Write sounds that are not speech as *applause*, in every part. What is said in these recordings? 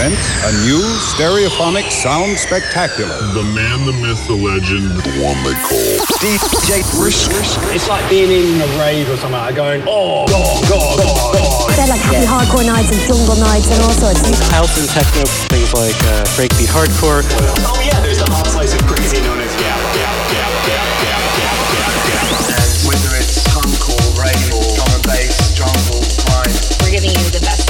presents a new stereophonic sound spectacular. The man, the myth, the legend, the one they call DJ Brisk. It's like being in a rave or something, like going, oh, God, God, God, God. They're like happy hardcore nights and jungle nights and all sorts. House and techno, things like uh, breakbeat hardcore. Oh, yeah, there's the hard slice of crazy known as Gap, Gap, Gap, Gap, Gap, Gap, Gap, Gap. And whether it's punk or rave or drum and bass, jungle, grime. We're giving you the best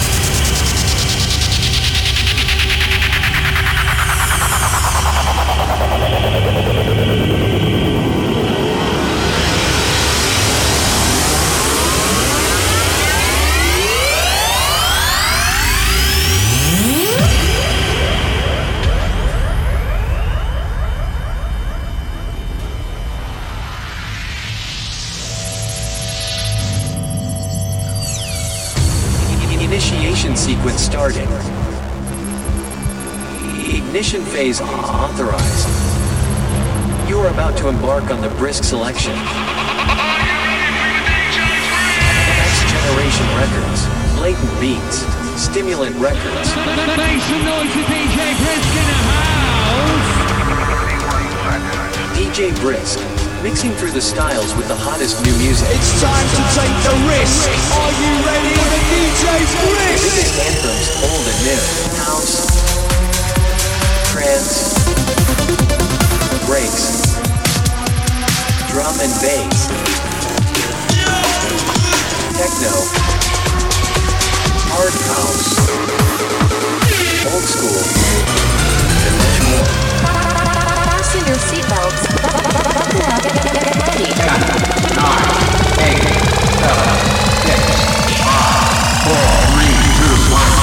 Phase authorized. You are about to embark on the brisk selection. Next generation records, blatant beats, stimulant records. Make some noise for DJ Brisk in the house. DJ Brisk, mixing through the styles with the hottest new music. It's time to take the risk. Are you ready for the DJ Brisk? Biggest anthems, old and new. House, trance, breaks, drum and bass, techno, hard house, old school, and much more. Fasten your seatbelts. Get ready. Make some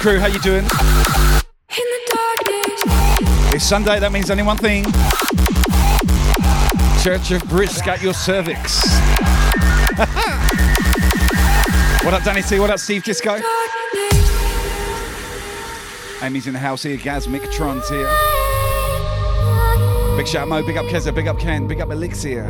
crew, how you doing? It's Sunday, that means only one thing. Church of Brisk at your cervix. *laughs* what up, Danny T? What up, Steve Disco? Amy's in the house here, Gaz Mictron's here. Big shout out Mo, big up Keza, big up Ken, big up Elixir.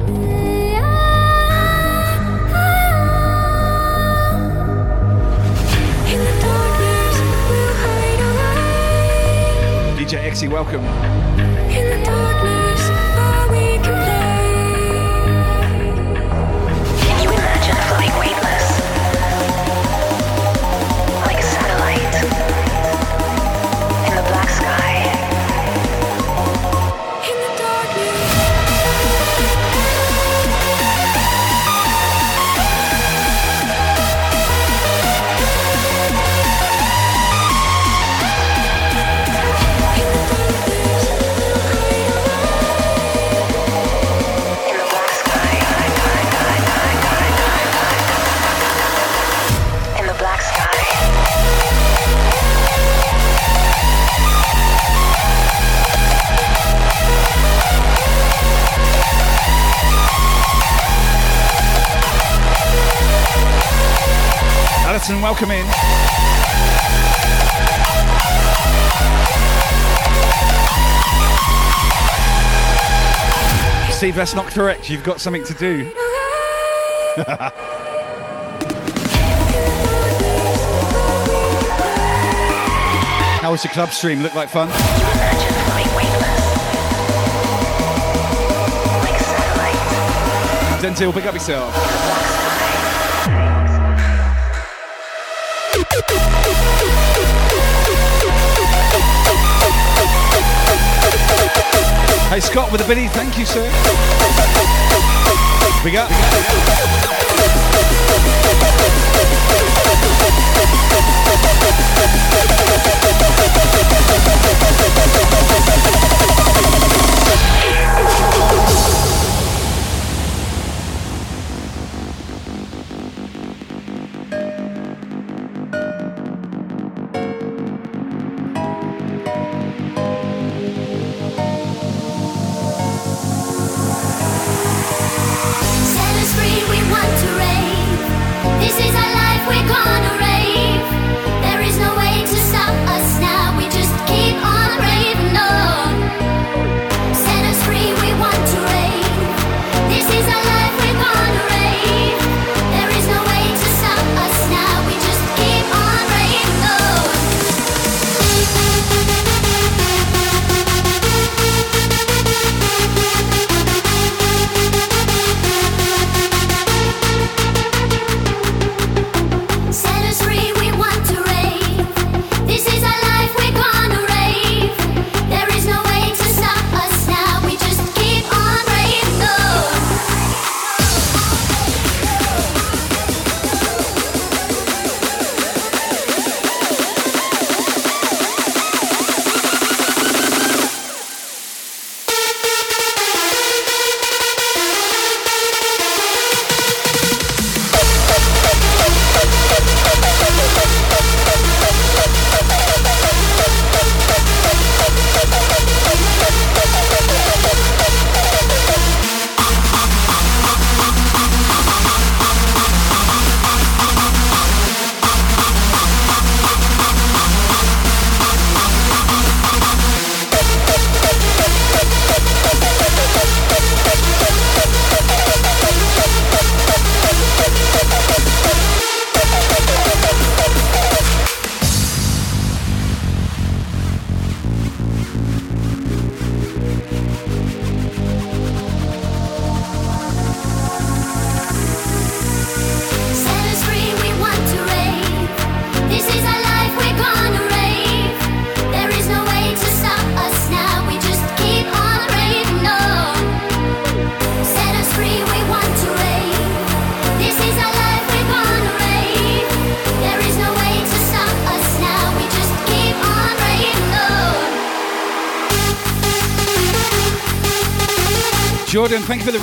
Exy, welcome. Jackson, welcome in. Steve, that's not correct. You've got something to do. *laughs* How was the club stream? Looked like fun? Denzel, pick up yourself. Hey Scott with the biddy, thank you, sir. Big up. Big up.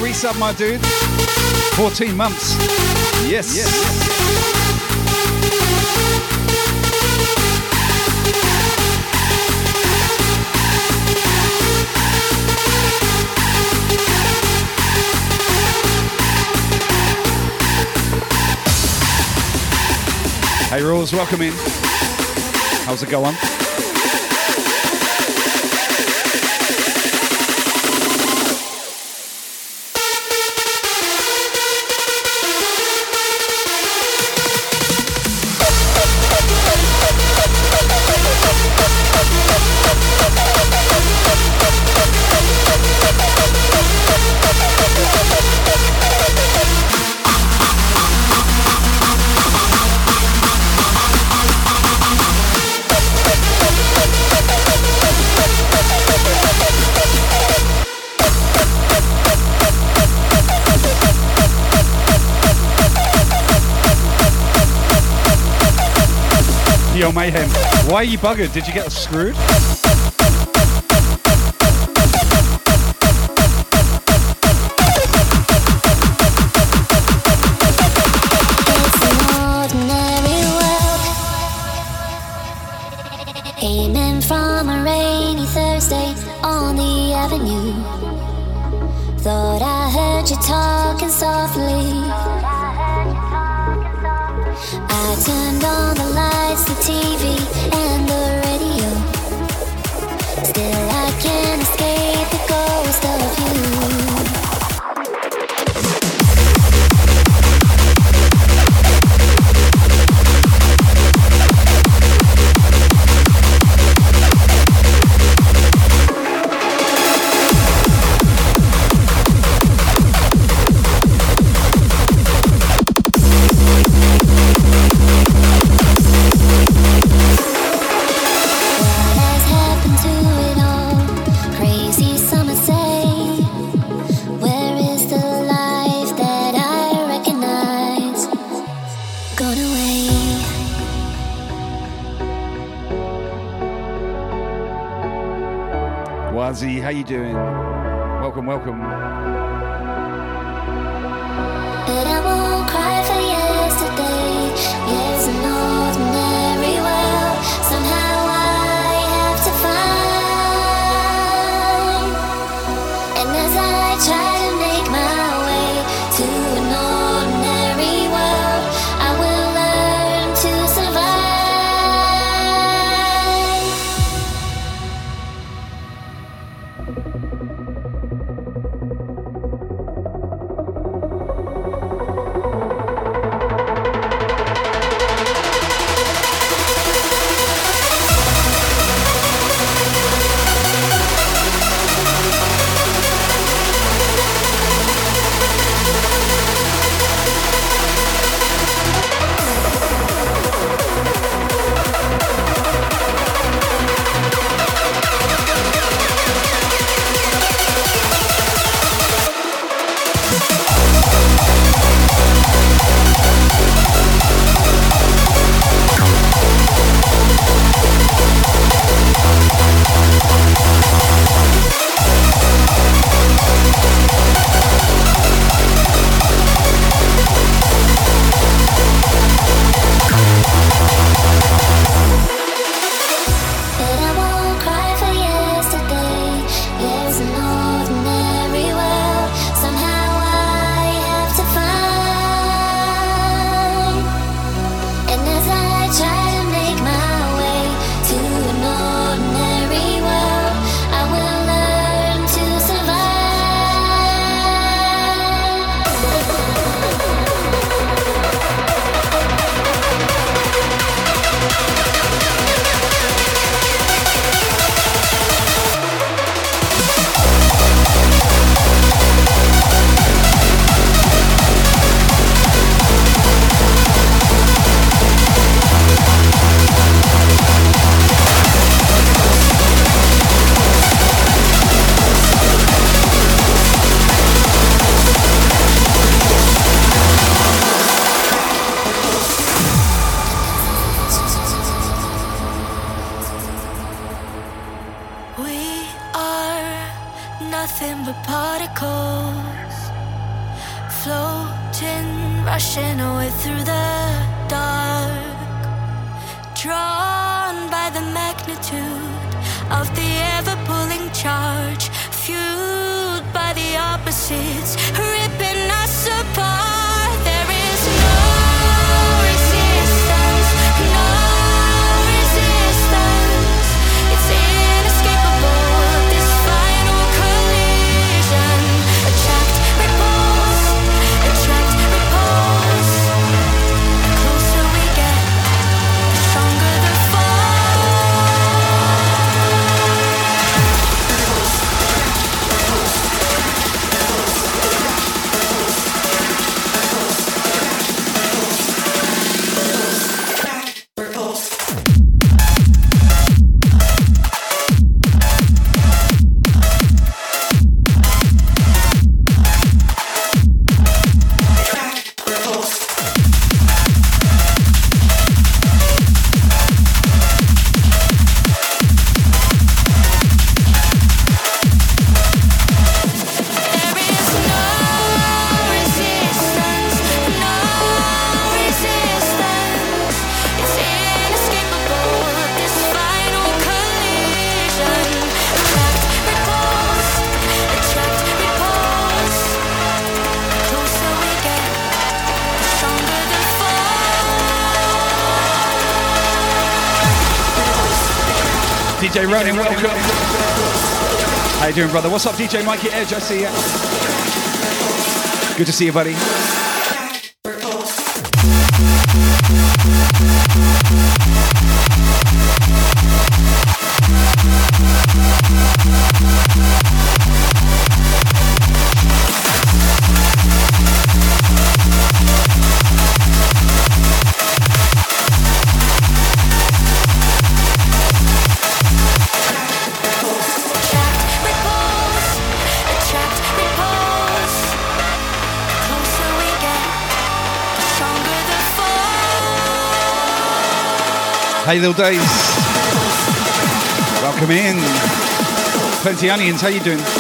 resub, my dude. 14 months. Yes. yes. Hey, Rules, welcome in. How's it going? Mayhem. Why are you buggered? Did you get screwed? Wazi, how you doing? Welcome, welcome. Welcome. How you doing, brother? What's up, DJ Mikey Edge? I see you. Good to see you, buddy. Hey little days. Welcome in. Plenty onions, how you doing?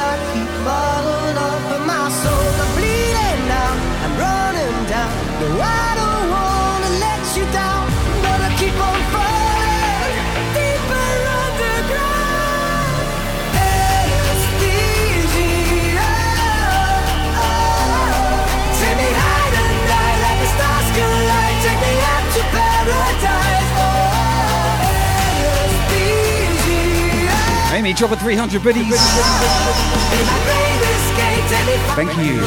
I keep my me. Drop a 300 biddies. Thank you.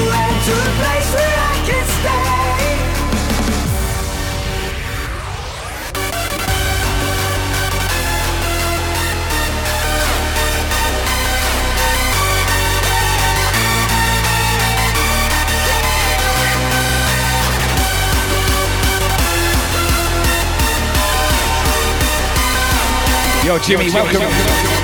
Yo, Jimmy, welcome.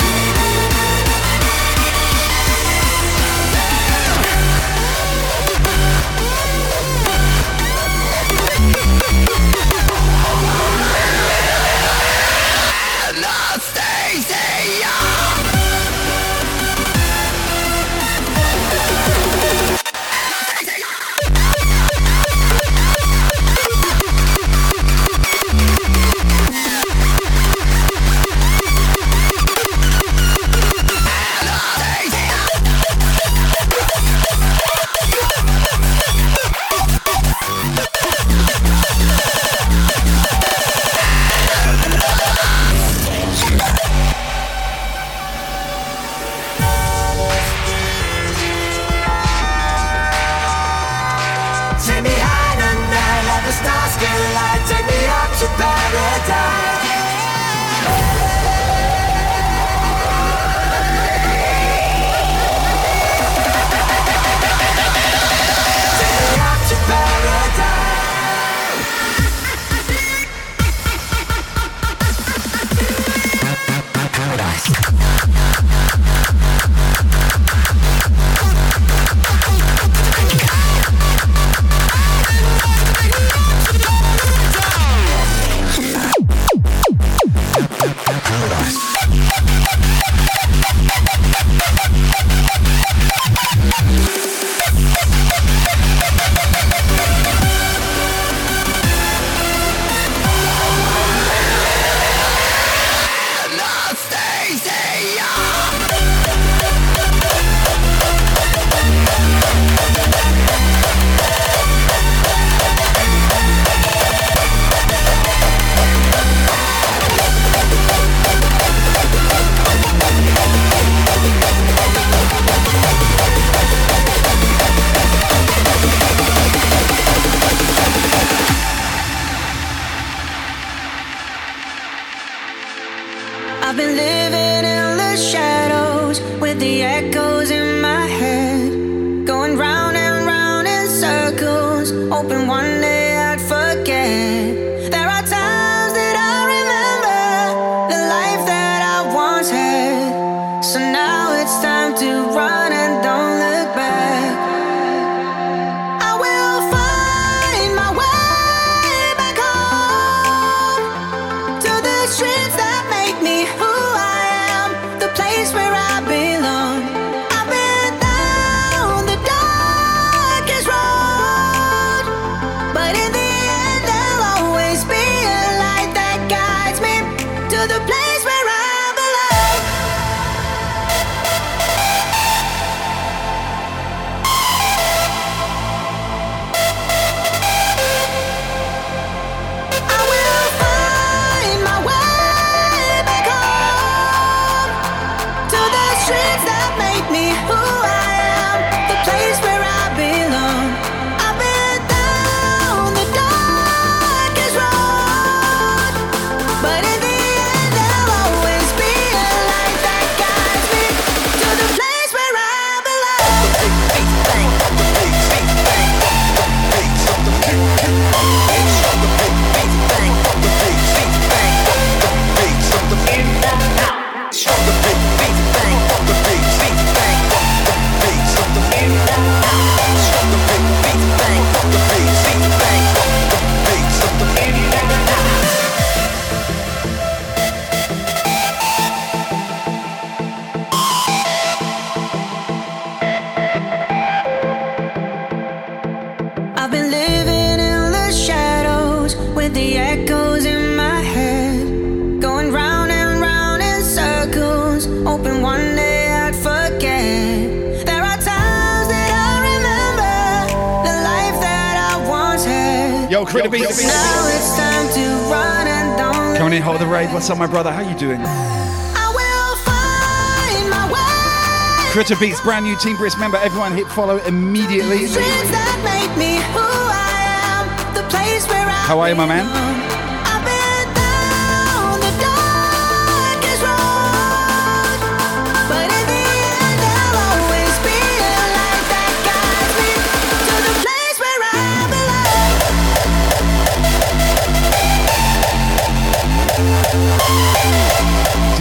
Yo, Critter Beats. Now it's time to run and don't Coming in, hold the raid. What's up, my brother? How you doing? I will find my way. Critter Beats, brand new Team Brisk member. Everyone hit follow immediately. Dreams that make me who I am. The place where I How are you, my man?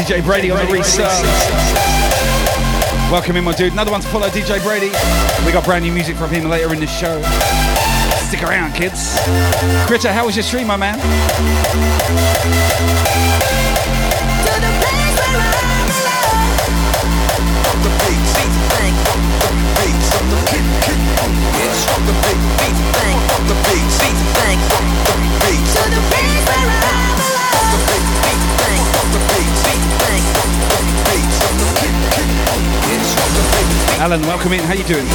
DJ Brady on the research. Welcome in, my dude. Another one to follow, DJ Brady. We got brand new music from him later in the show. Stick around, kids. Critter, how was your stream, my man? Alan, welcome in. How you doing?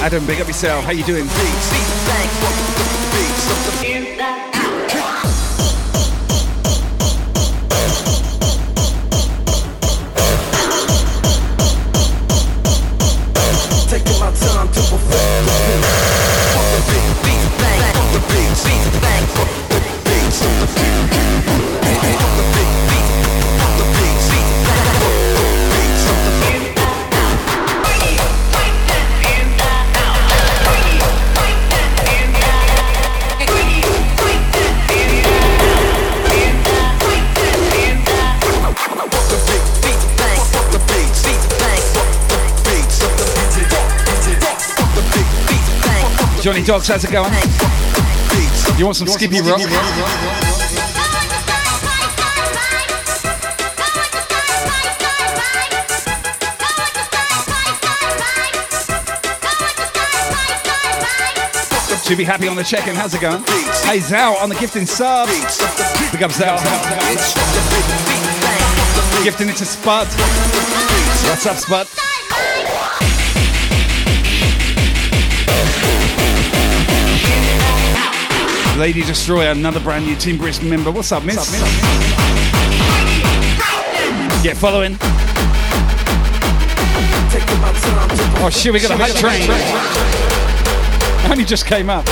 Adam, big up yourself. How you doing? Johnny Dogs, how's it going? You want some Skippy Rock? Should be happy on the check-in. How's it going? Hey Zal on the gifting sub. Big up Zal. Gifting it to Spud. What's up, Spud? Lady Destroyer, another brand new Team Brisk member. What's up, miss? Get following. Oh shit, we got a hype train. Only just came up.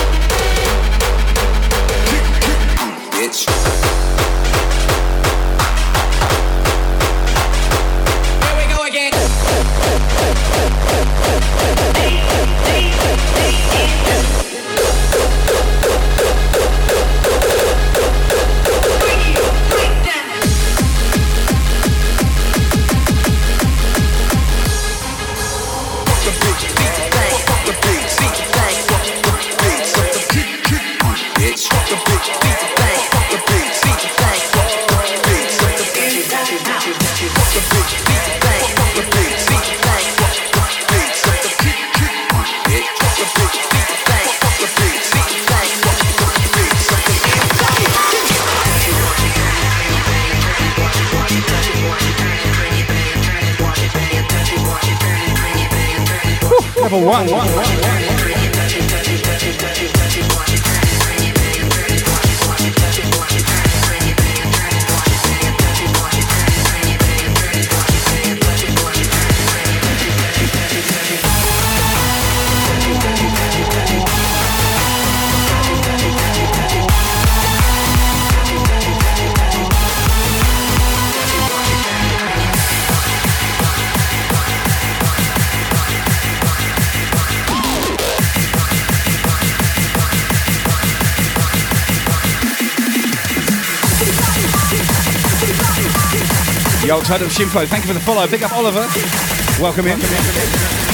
Title of Shinfo, thank you for the follow. Big up Oliver. Welcome in.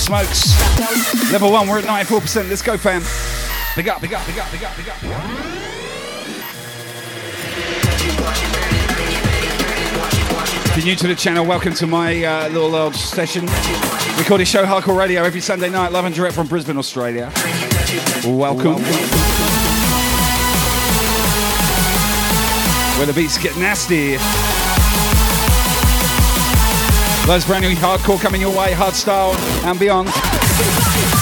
Smokes. Level one, we're at 94%. Let's go, fam. Big up, big up, big up, big up, big up, big up. If you're new to the channel, welcome to my uh, little old session. Recorded show Hardcore Radio every Sunday night, live and direct from Brisbane, Australia. Welcome. Where the beats get nasty. Loads brand new hardcore coming your way, hardstyle and beyond.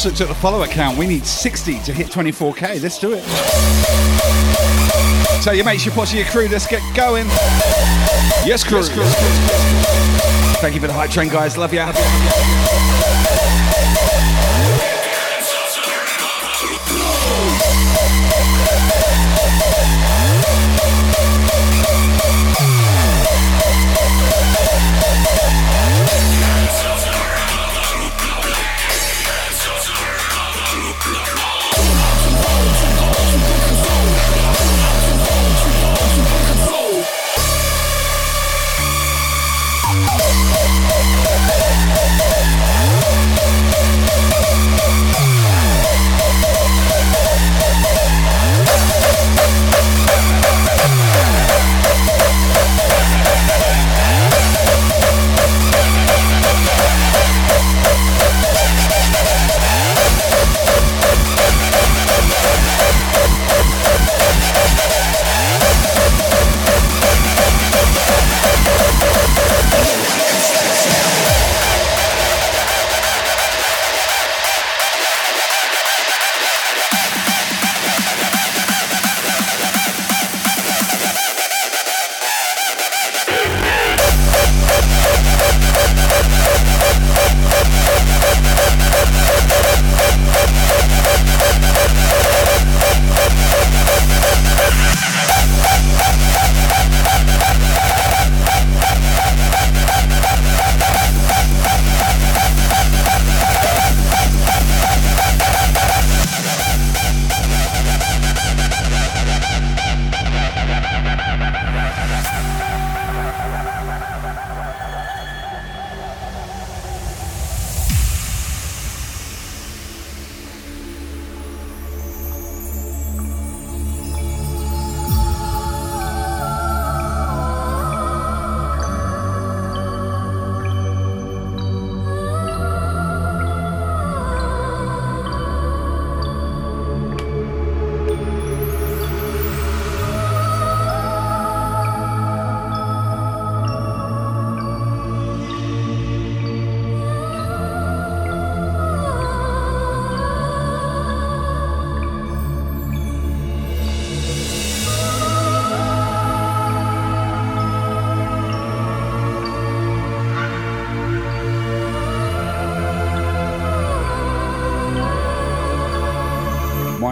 Just looked at the follower count. We need 60 to hit 24k. Let's do it. Tell your mates, your posse, your crew, let's get going. Yes, crew. Yes, crew. Thank you for the hype train, guys. Love ya.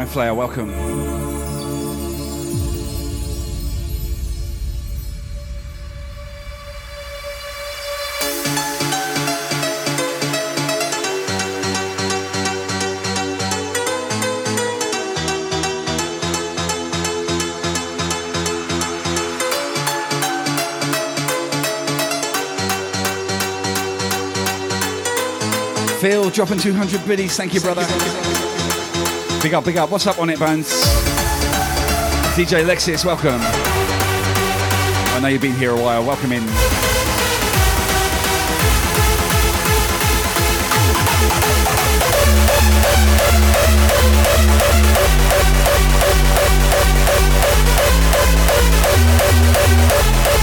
Player, welcome. Phil dropping 200 biddies. Thank you, brother. Big up, big up. What's up on it, Bones? DJ Lexius, welcome. I know you've been here a while. Welcome in.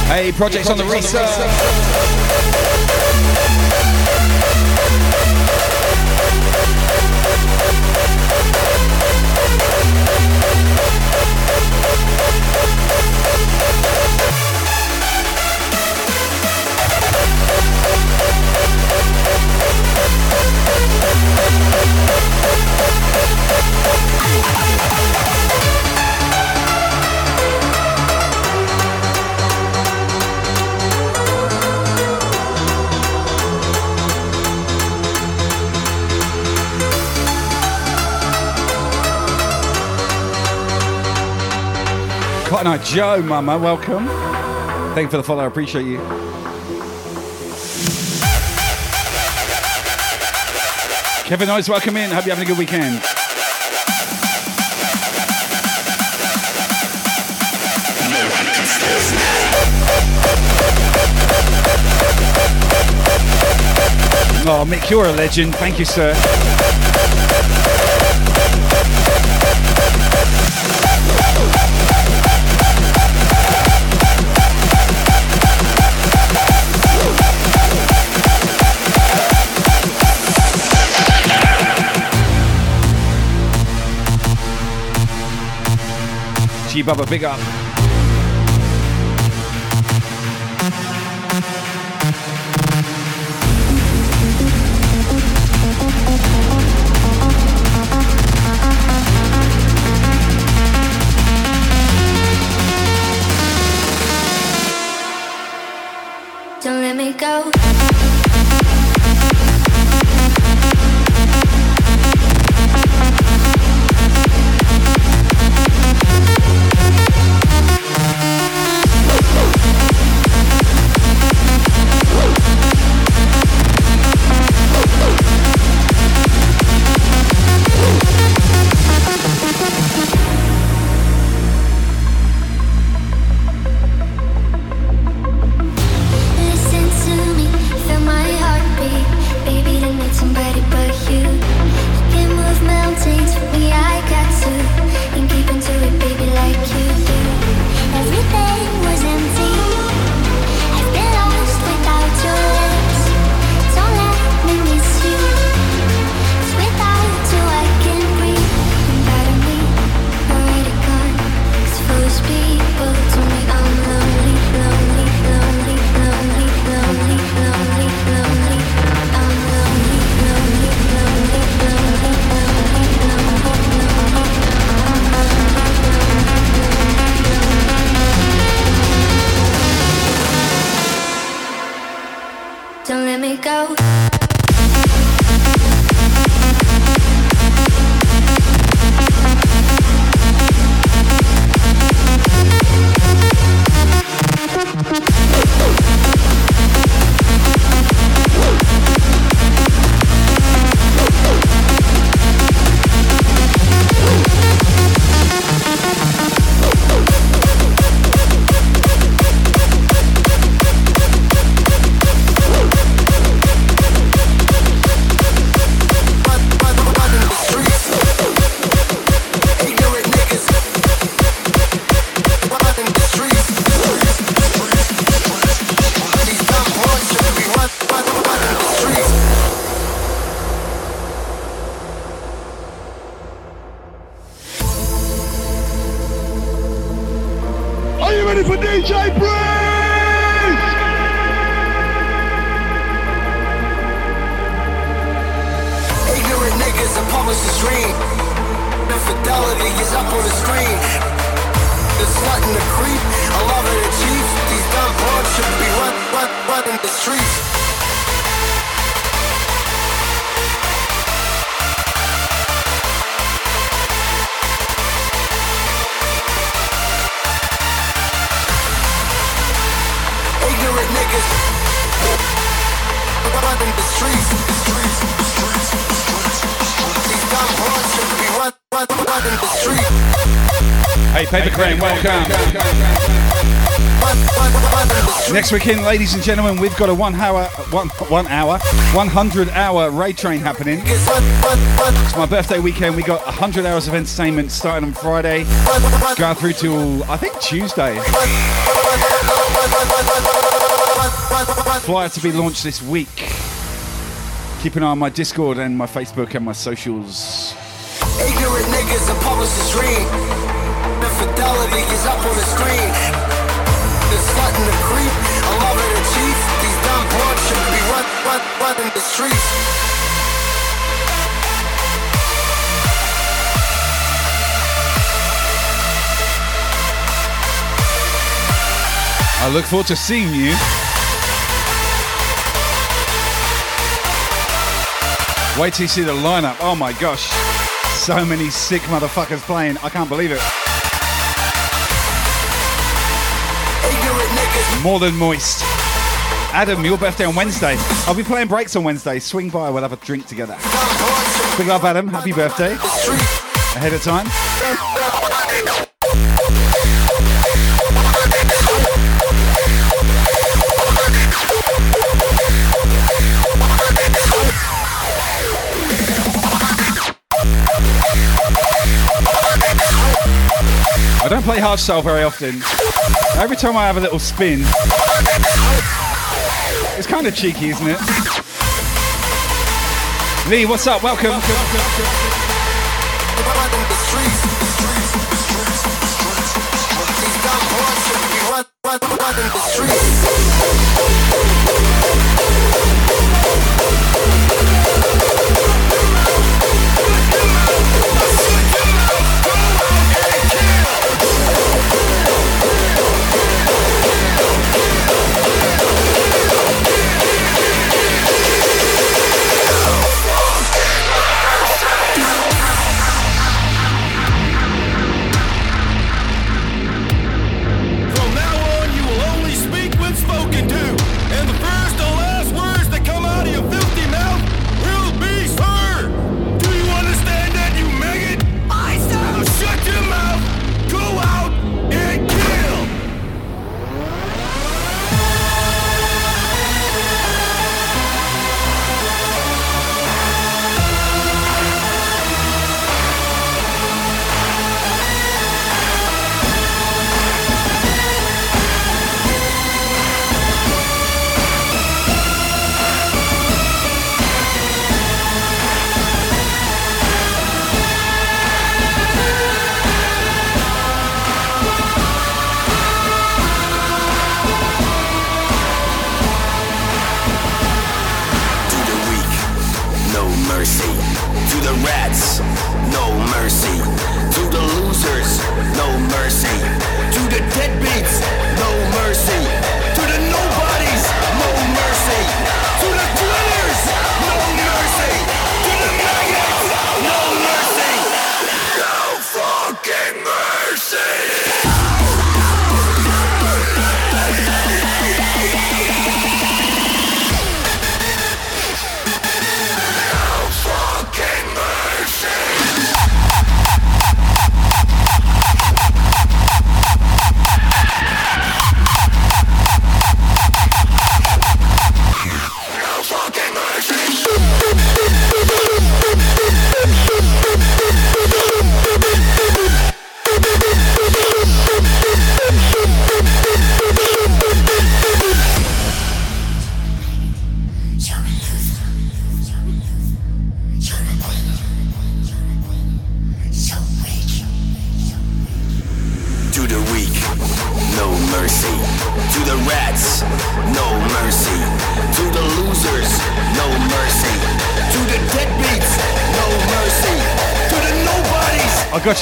Hey, projects on the research. Eye Joe, mama, welcome. Thank you for the follow, I appreciate you. Kevin Noyes, welcome in. Hope you're having a good weekend. Oh, Mick, you're a legend. Thank you, sir. G Bubba, big up. Next weekend, ladies and gentlemen, we've got a one hour, one, one hour, 100 hour raid train happening. It's my birthday weekend. We got 100 hours of entertainment starting on Friday, going through till I think Tuesday. Flyer to be launched this week. Keep an eye on my Discord and my Facebook and my socials. Ignorant niggas publish dream. Infidelity is up on the screen. And the creep, I love it, the chief. These dumb should be run, run, running the streets. I look forward to seeing you. Wait till you see the lineup. Oh my gosh. So many sick motherfuckers playing. I can't believe it. More than moist. Adam, your birthday on Wednesday. I'll be playing breaks on Wednesday. Swing by, we'll have a drink together. Big love, Adam. Happy birthday. Ahead of time. I don't play hardstyle very often. Every time I have a little spin, it's kind of cheeky, isn't it? Lee, what's up? Welcome. From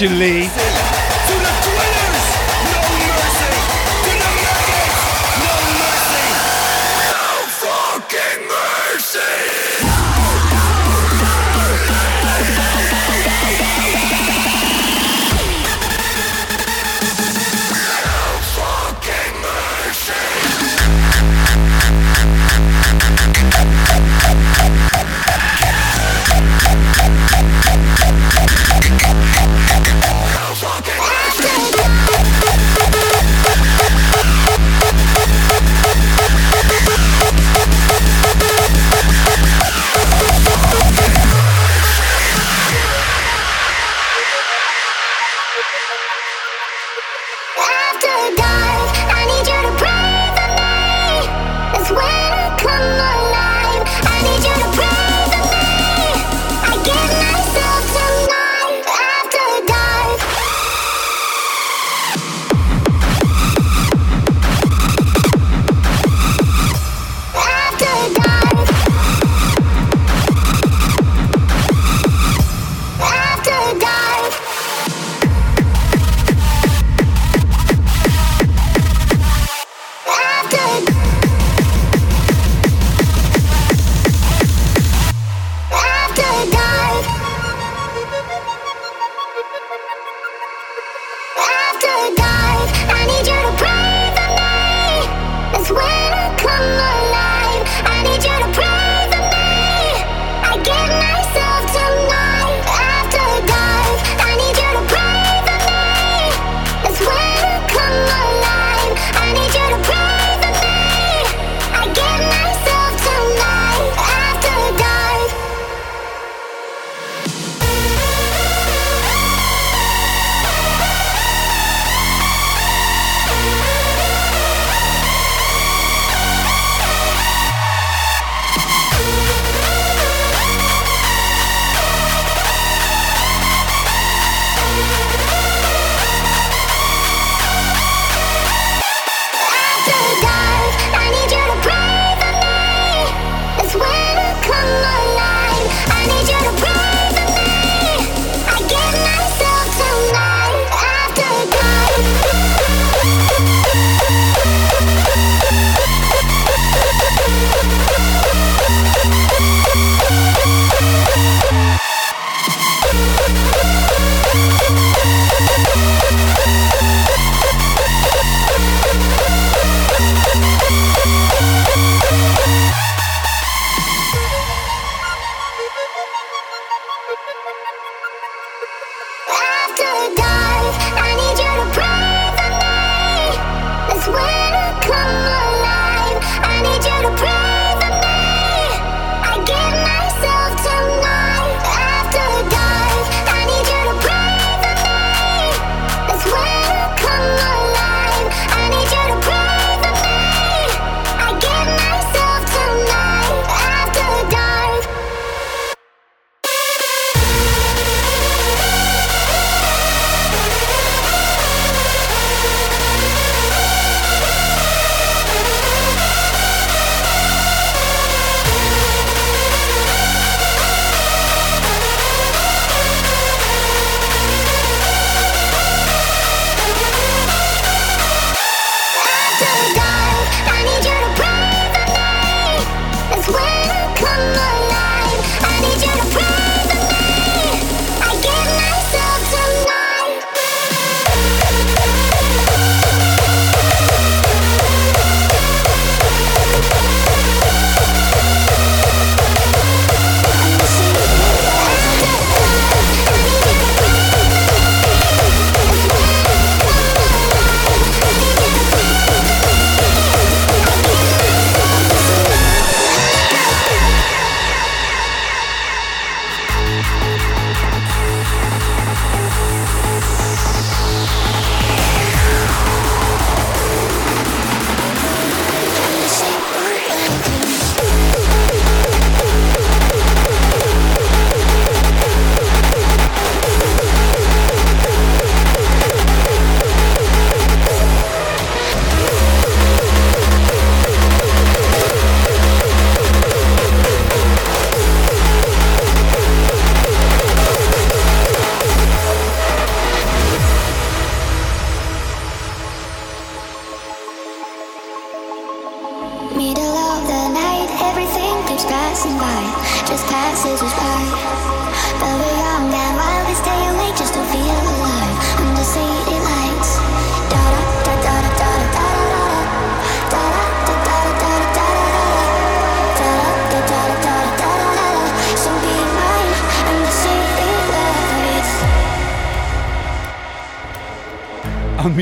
brasileiro.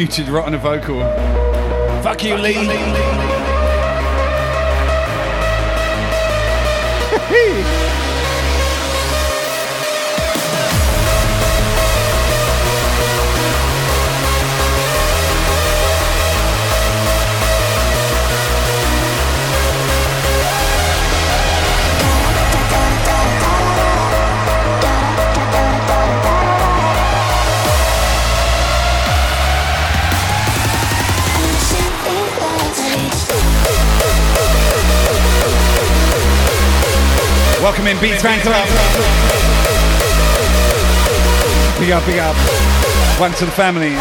muted a vocal. Fuck you, Lee. Fuck you, Lee. Welcome in Beats Fan Club. Big up, big up. One to the family.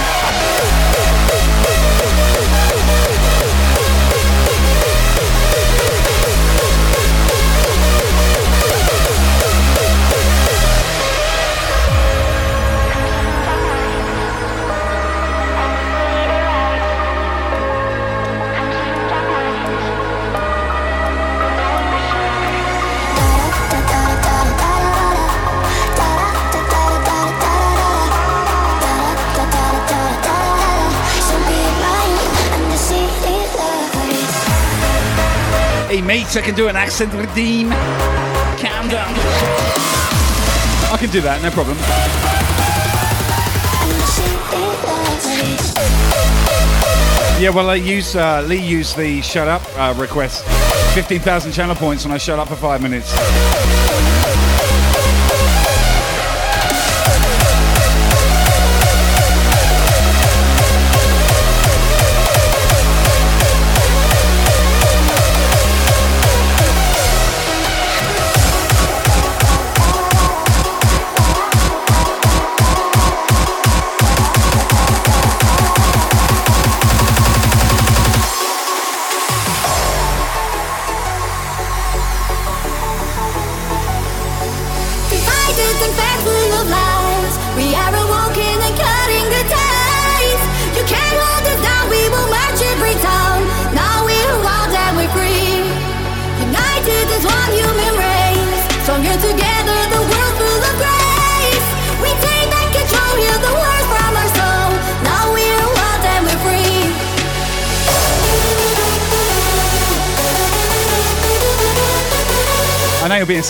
Mate, I can do an accent redeem. Calm down. I can do that, no problem. Yeah, well, I use uh, Lee used the shut up uh, request. 15,000 channel points, and I shut up for five minutes.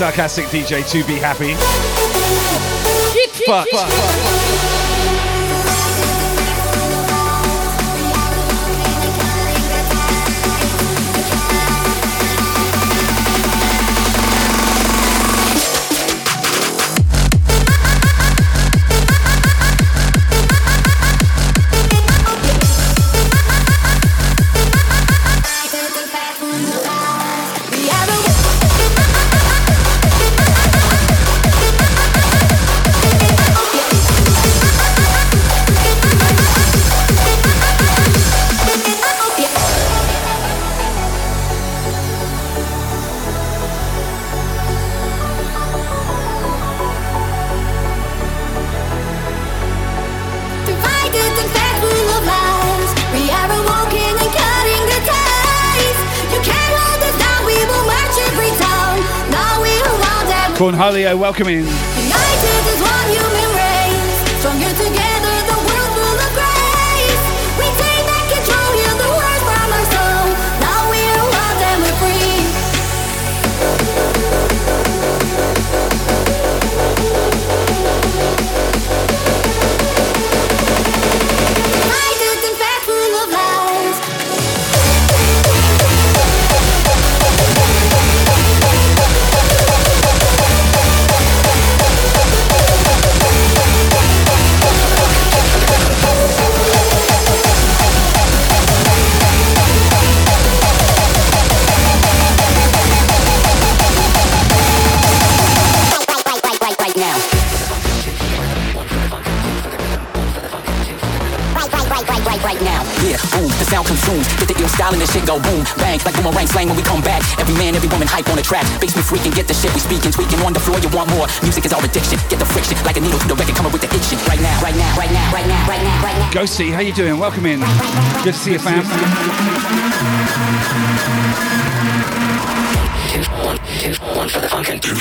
sarcastic DJ to be happy. Fuck. fuck, fuck. Holly, I welcome in. Get the ill style and the shit go boom, bang, like boomerang slang when we come back. Every man, every woman hype on the track. Basement freaking, get the shit we speaking, tweaking on the floor. You want more? Music is our addiction. Get the friction, like a needle through the record, coming with the itching. Right now, right now, right now, right now, right now, right now. Ghosty, how you doing? Welcome in. Good to see you, fam. Two, one, two, one for the funk and two.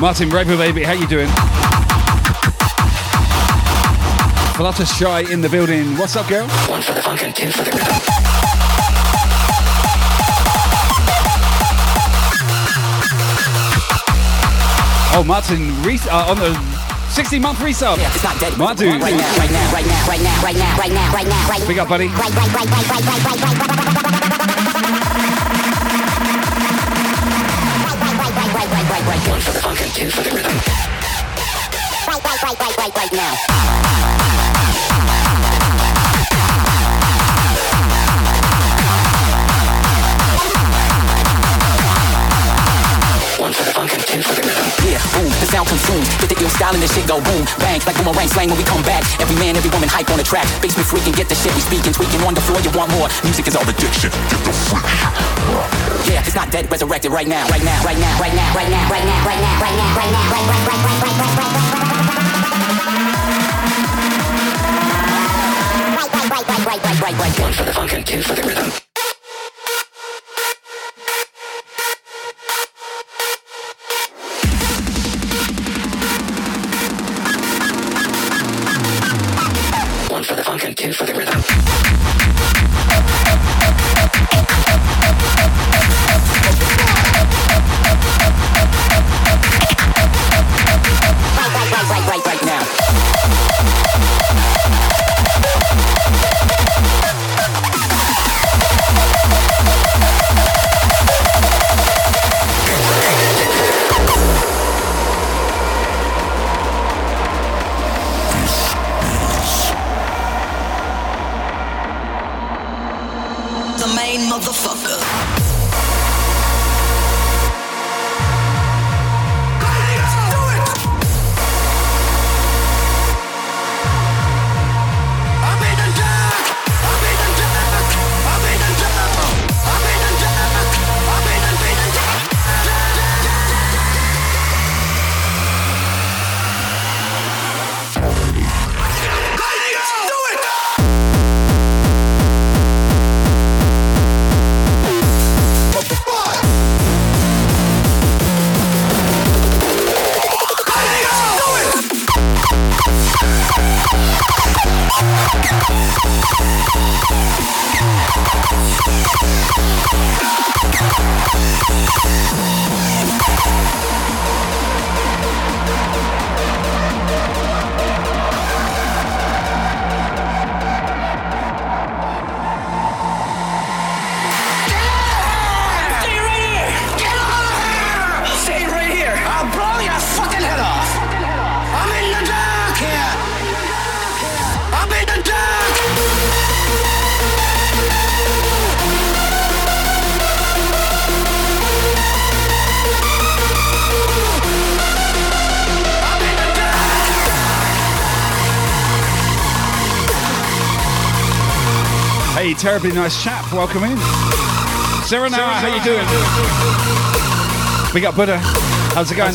Martin Raper, baby, how you doing? Flutter Shy in the building. What's up, girl? One for the funk and two for the. Oh, Martin, re- uh, on the 16 month resub. Yeah, it's not dead. Martin. Right now, right now, right now, right now, right now, right now, right now, right Big up, buddy. Right, right, right, right, right, right, right, right, right, right, right, right, right. One for the funk and two for the rhythm. Right, right, right, right, right, right now. Boom, the sound consumes. Get the ill style and the shit go boom, bang, like boomerang slang when we come back. Every man, every woman hype on the track. Basement freaking, get the shit we speaking, tweaking on the floor. You want more? Music is our addiction. Get the freak. Yeah, it's not dead, resurrected right now, right now, right now, right now, right now, right now, right now, right now, right now, right, right, right, right, right, right, right, right, right, right, right, right, right, right. One for the funk and two for the rhythm. Terribly nice chap. Welcome in. Sarah Noah, how you doing? Big up, Buddha. How's it going?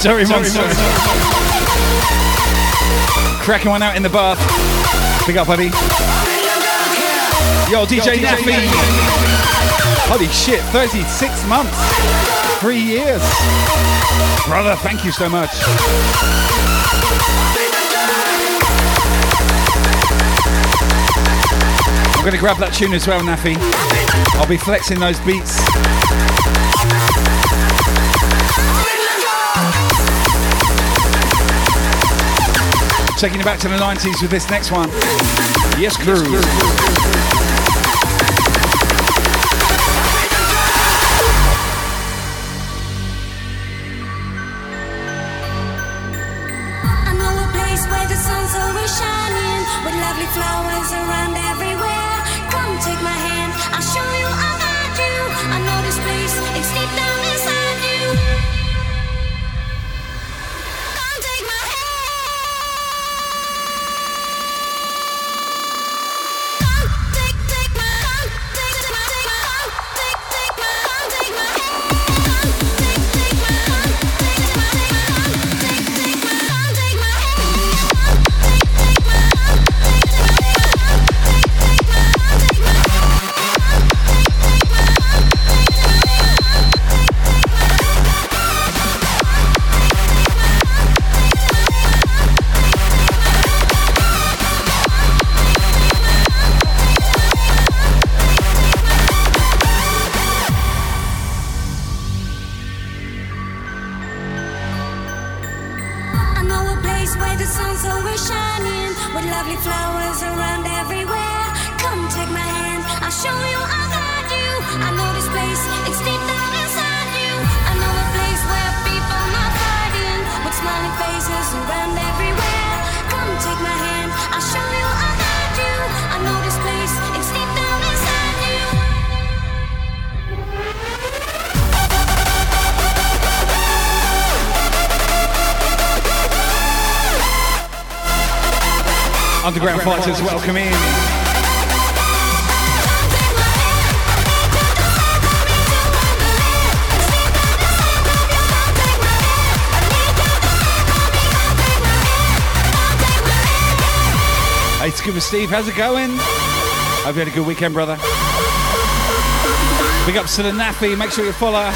Sorry, Monster. Cracking one out in the bath. Big up, buddy. Yo, DJ Naffy. Holy shit, 36 months. Three years. Brother, thank you so much. I'm gonna grab that tune as well, Naffy. I'll be flexing those beats. Taking it back to the 90s with this next one. Yes, crew. I Underground fighters, welcome in. Hey, Scuba Steve, how's it going? Hope you had a good weekend, brother. Big ups to the Naffy, make sure you follow.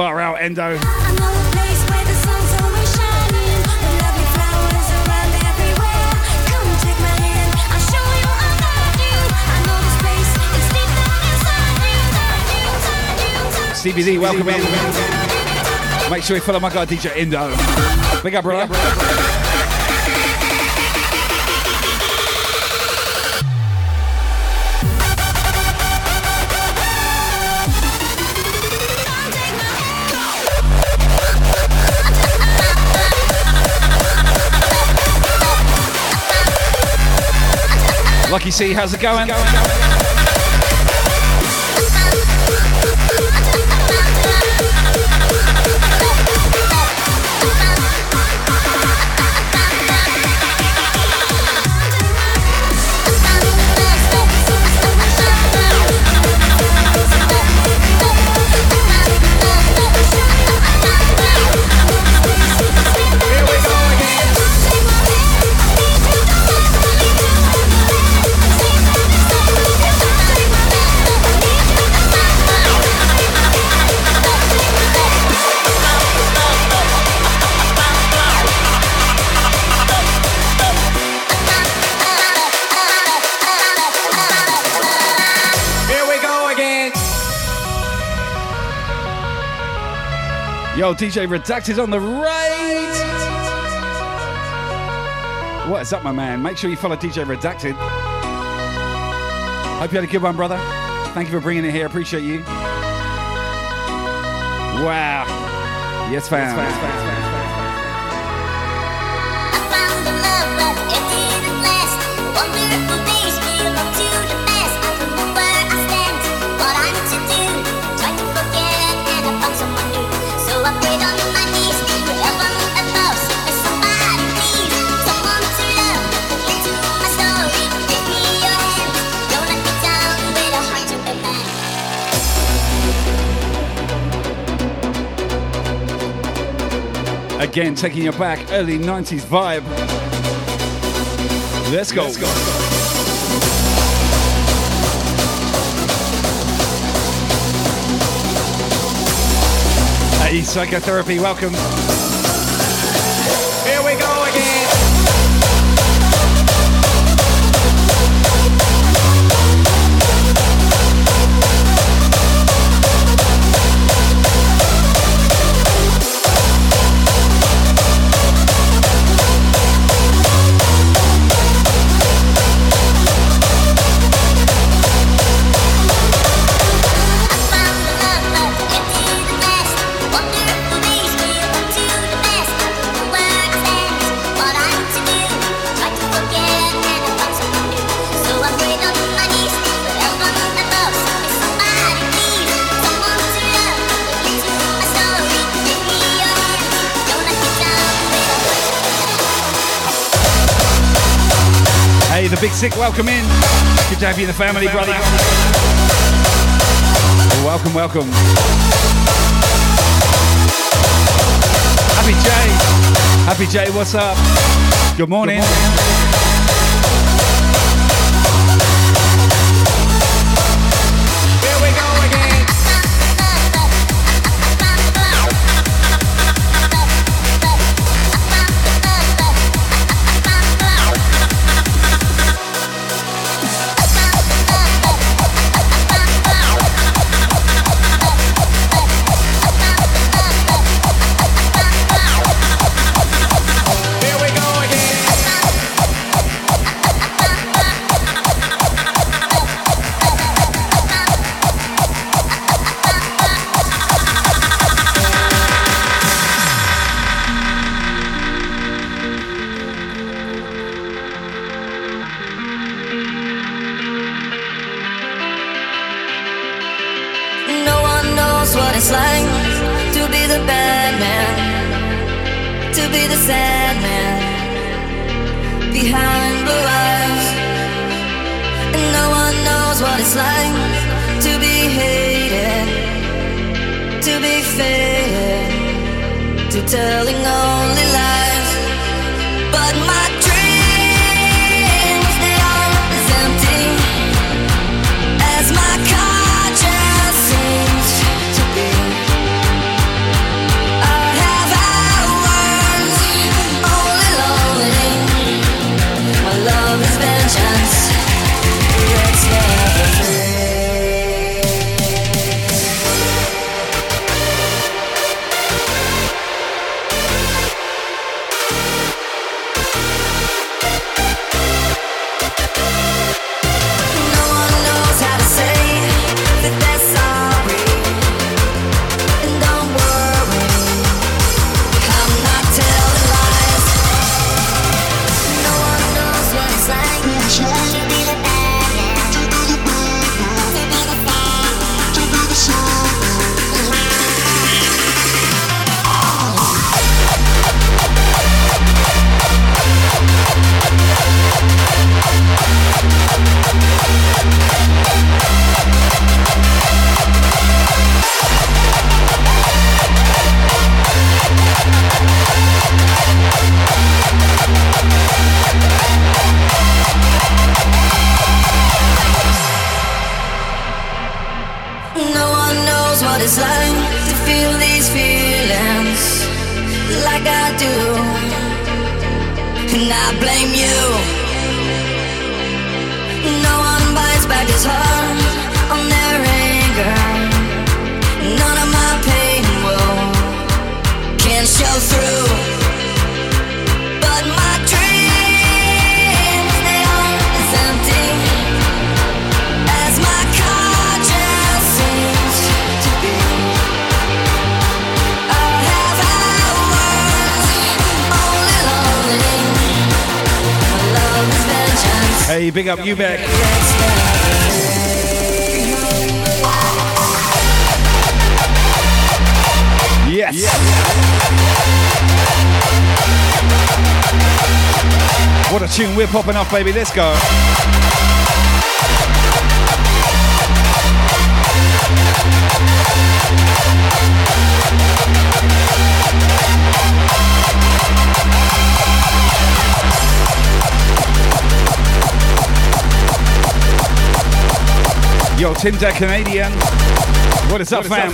Far out, Endo. CBD, welcome in. Make sure you follow my guy DJ Indo. Big up, brother. Lucky C, how's it going? Here Yo, DJ Redacted on the right. What is up, my man? Make sure you follow DJ Redacted. Hope you had a good one, brother. Thank you for bringing it here. Appreciate you. Wow. Yes, fam. Feel up to the Again, taking you back, early 90s vibe. Let's go. Let's go. Hey, psychotherapy, welcome. Big Sick, welcome in. Good to have you in the family, brother. Welcome, welcome. Happy Jay. Happy Jay, what's up? Good morning. Good morning. you back. Yes. yes. What a tune we're popping off, baby. Let's go. Tinder Canadian. What is up, fam?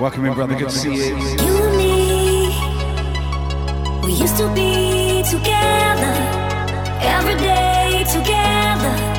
Welcome in, brother. Good to see you. You and me, we used to be together every day together,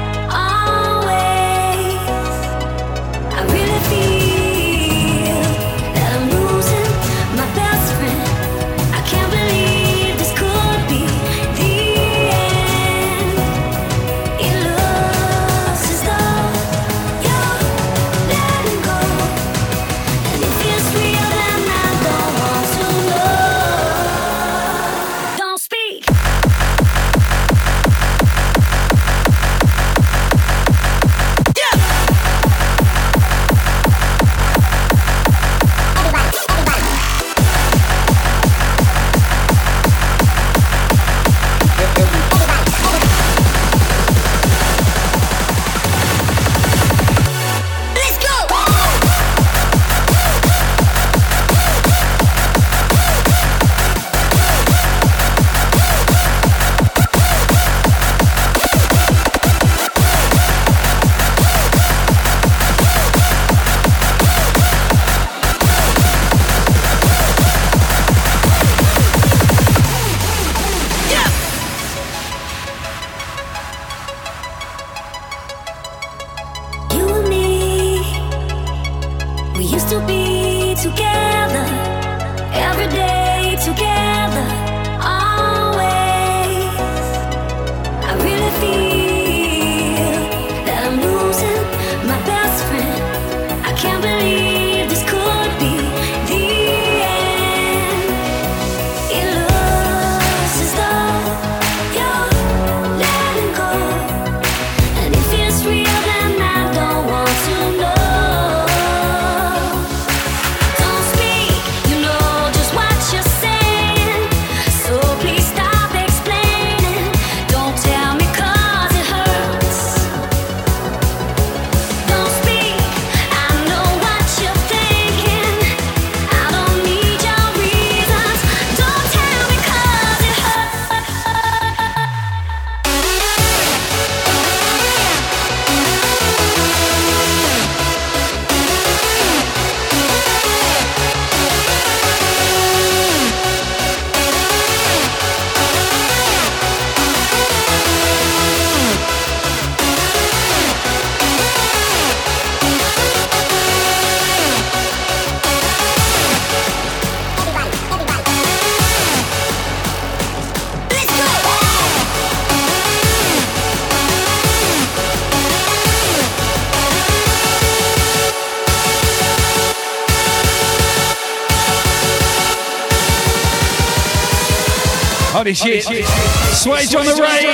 Holy shit. Swage on the rain.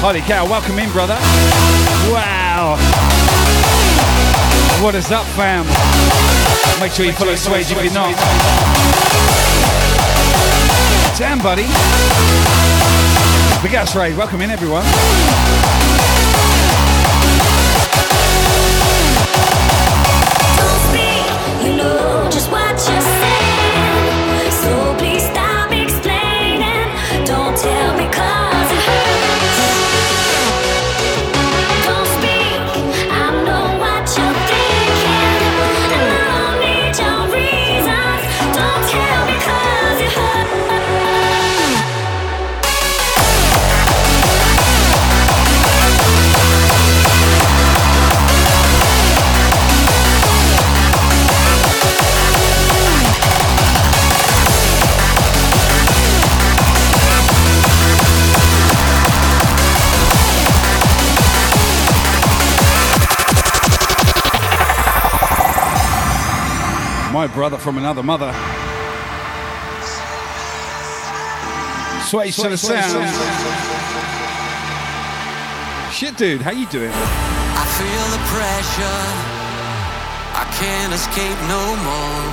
Holy cow, welcome in, brother. Wow. What is up, fam? Make sure you follow Swage if you're not. Damn, buddy. Big ass raid. Welcome in, everyone. Don't speak, you know just what you're brother from another mother. Swage to the sound. Shit, dude, how you doing? I feel the pressure. I can't escape no more.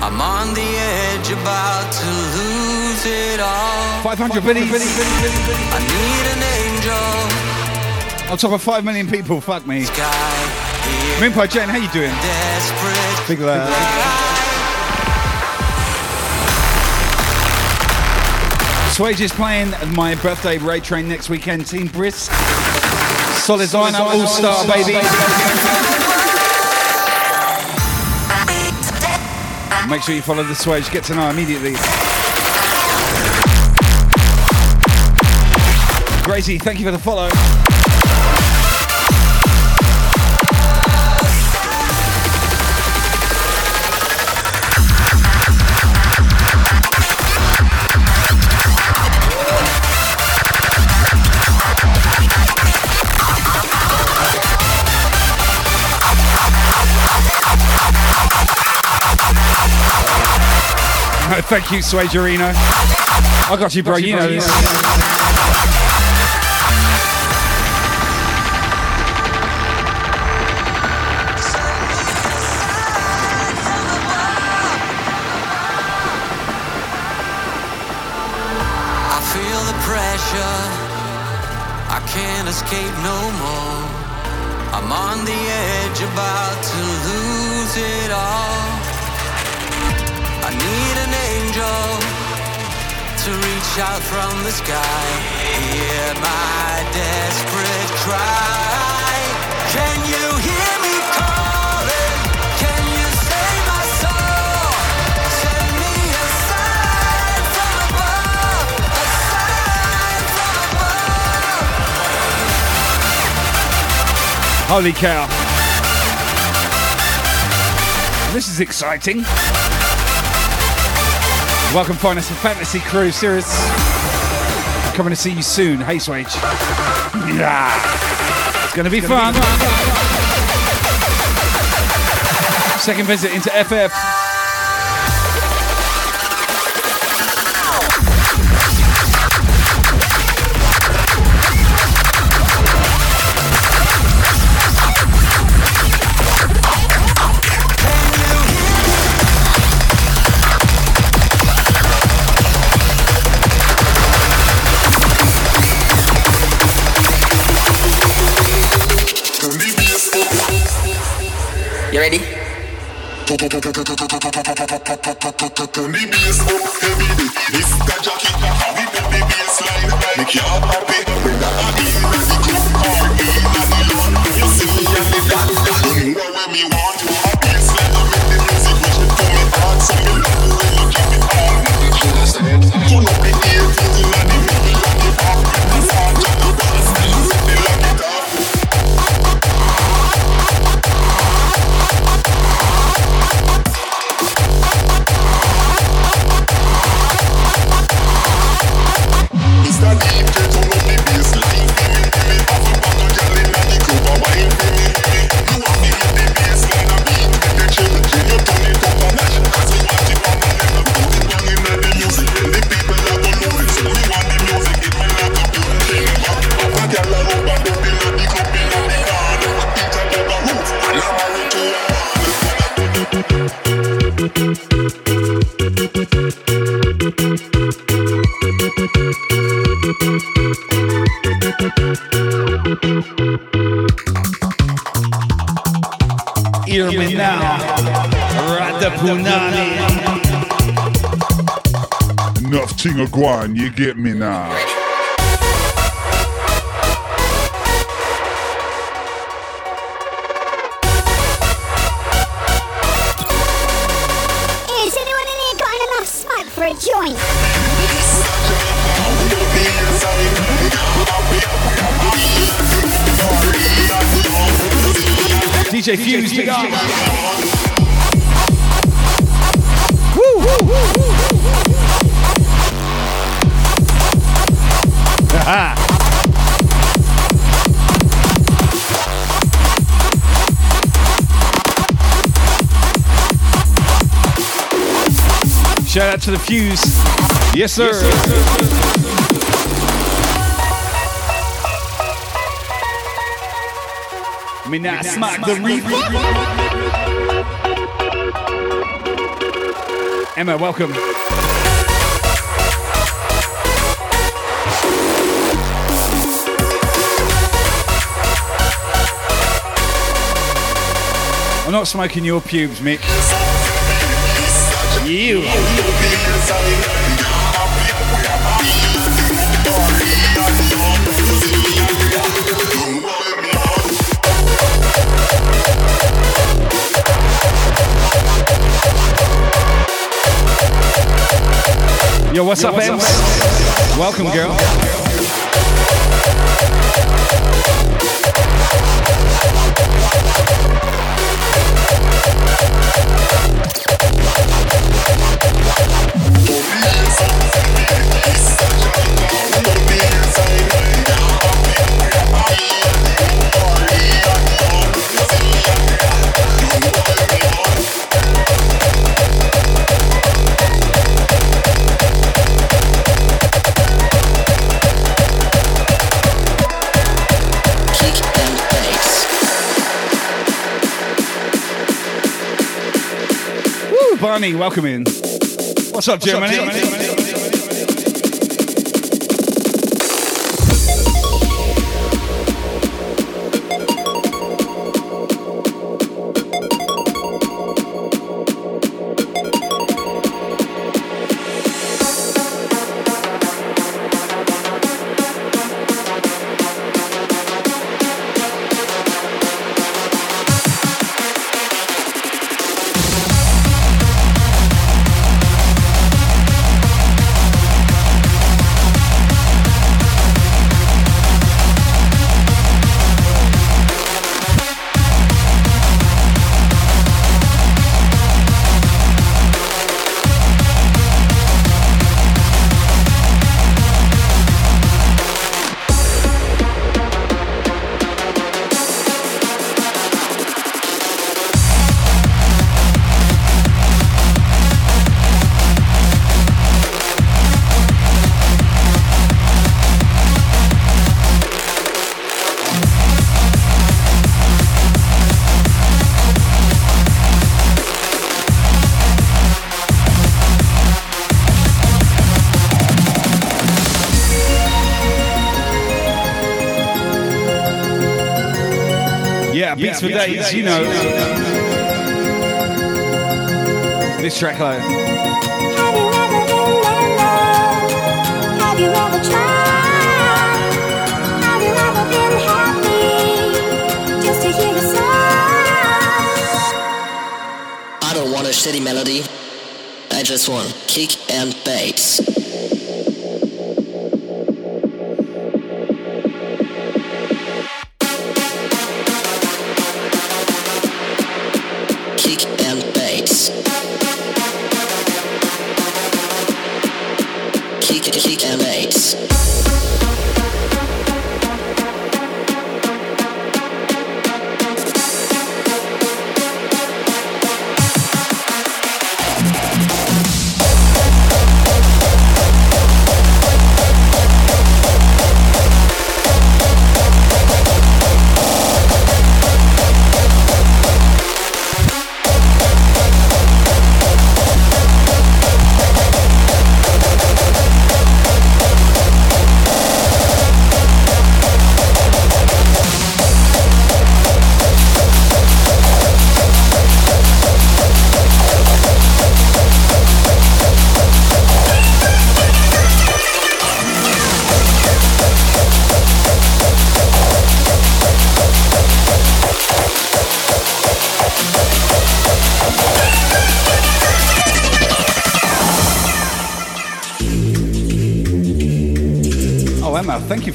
I'm on the edge, about to lose lose it all. 500 biddies. I need an angel. On top of 5 million people, fuck me. Moonpie Jane, how you doing? Big love. Swage is playing my birthday raid train next weekend. Team Brisk. Solid lineup, all star, baby. Make sure you follow the Swage, get to know immediately. Gracie, thank you for the follow. *laughs* thank you, Swagerino. I got you, bro. You know this. From the sky. Hear my desperate cry. Can you hear me calling? Can you save my soul? Send me a sign from above. A sign from above. Holy cow. This is exciting. Welcome, Finest and Fantasy Crew series. Coming to see you soon. Hey, Swage. Yeah. It's going to be fun. Second visit into FF. Turn the bass up heavy. Mr. Jackie, we the bass line. Make you happy. Enough ting of guan, you get me now. Is anyone in here got enough smoke for a joint? DJ Fuse, big up. Aha. Shout out to the Fuse. Yes, sir. Me not smack the reef. Emma, welcome. I'm not smoking your pubes, Mick. You. Yo, what's up, Ems? Welcome, girl. Kick Barney, welcome in. What's up, Germany? Yeah, Beats for Days, you know. This track, like, Have you ever tried? Have you ever been happy just to hear a song? I don't want a shitty melody. I just want kick and bass.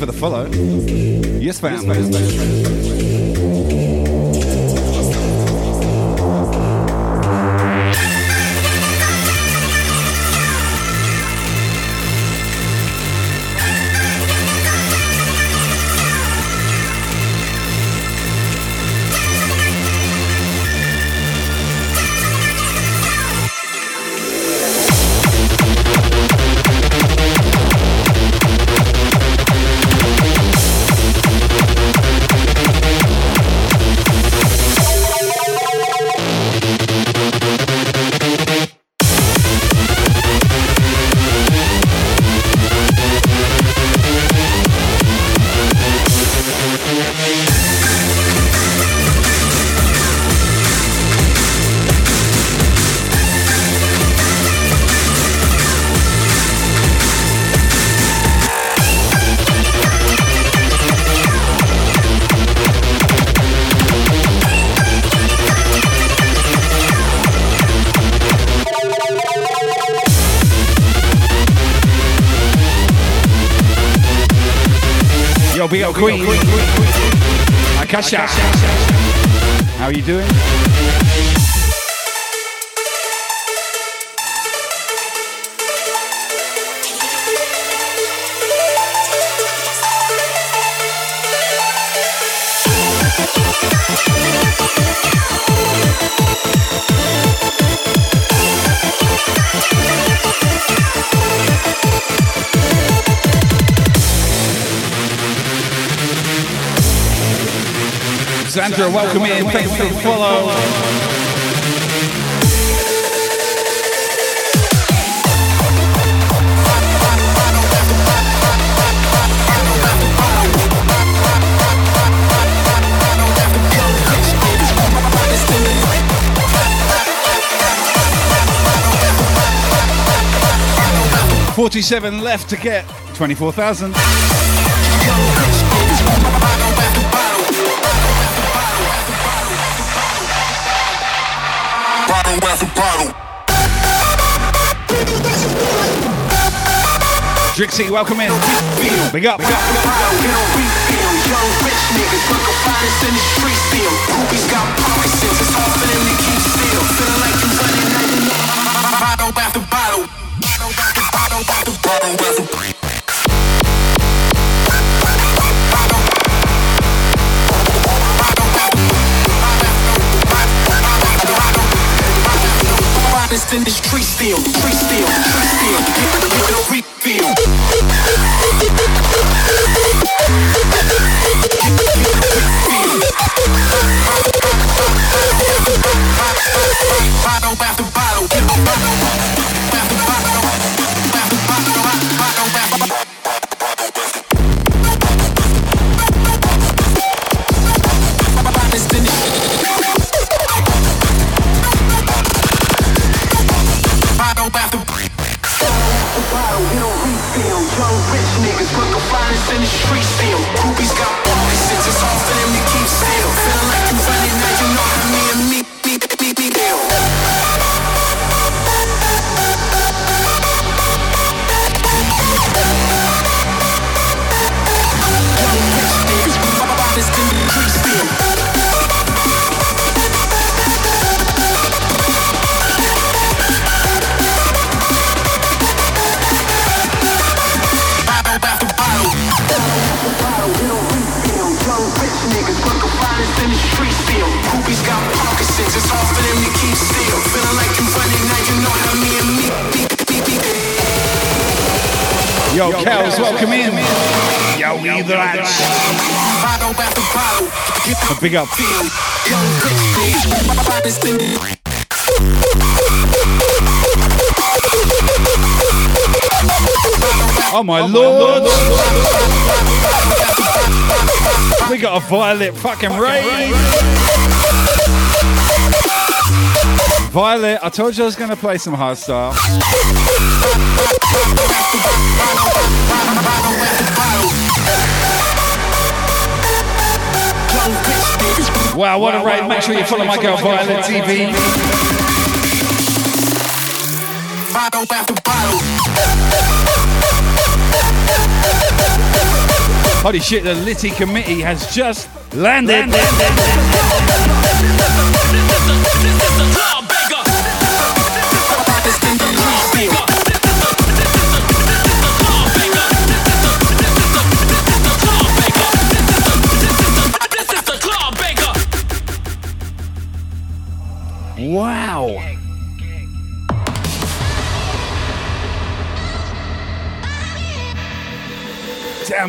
For the follow. Yes, fam. Kick Vigo Queen. Akasha. How are you doing? Sandra, welcome in. Thank you for the follow. Forty-seven left to get twenty-four thousand. Bottle after bottle. Drixie, welcome in. Big up. Big up. Young rich niggas, look up finest in the street still. Got it's hard for them to keep still. Feeling like you running you know. Bottle after bottle. Bottle after bottle after bottle after in the street still, street still, street still. Get the get the refill. Bottle after bottle. Big up. feel. Young rich niggas, finest in the Oh my lord. We got a violet fucking raid. Violet, I told you I was going to play some hardstyle. Wow, what a raid. Make sure you follow my girl Violet TV. bottle after bottle. Holy shit, the Litty committee has just landed. Finest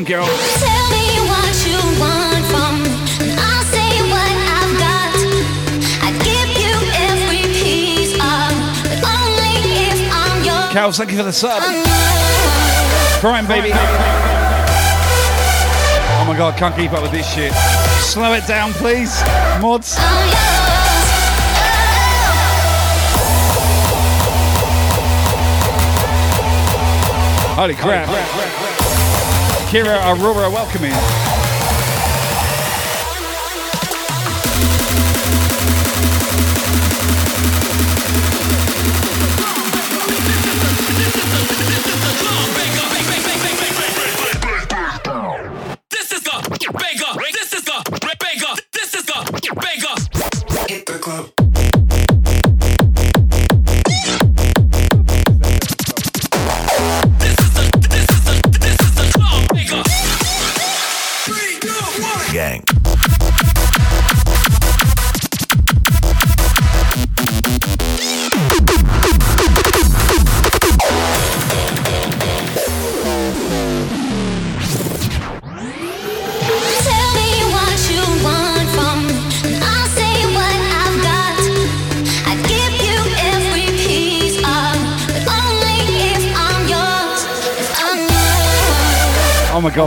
girl. Tell me what you want from me, and I'll say what I've got. I'd give you every piece of, but only if I'm yours. Cal, thank you for the sub. Crime, baby. Oh my god, can't keep up with this shit. Slow it down, please. Mods. Holy crap. Kira Aurora, welcome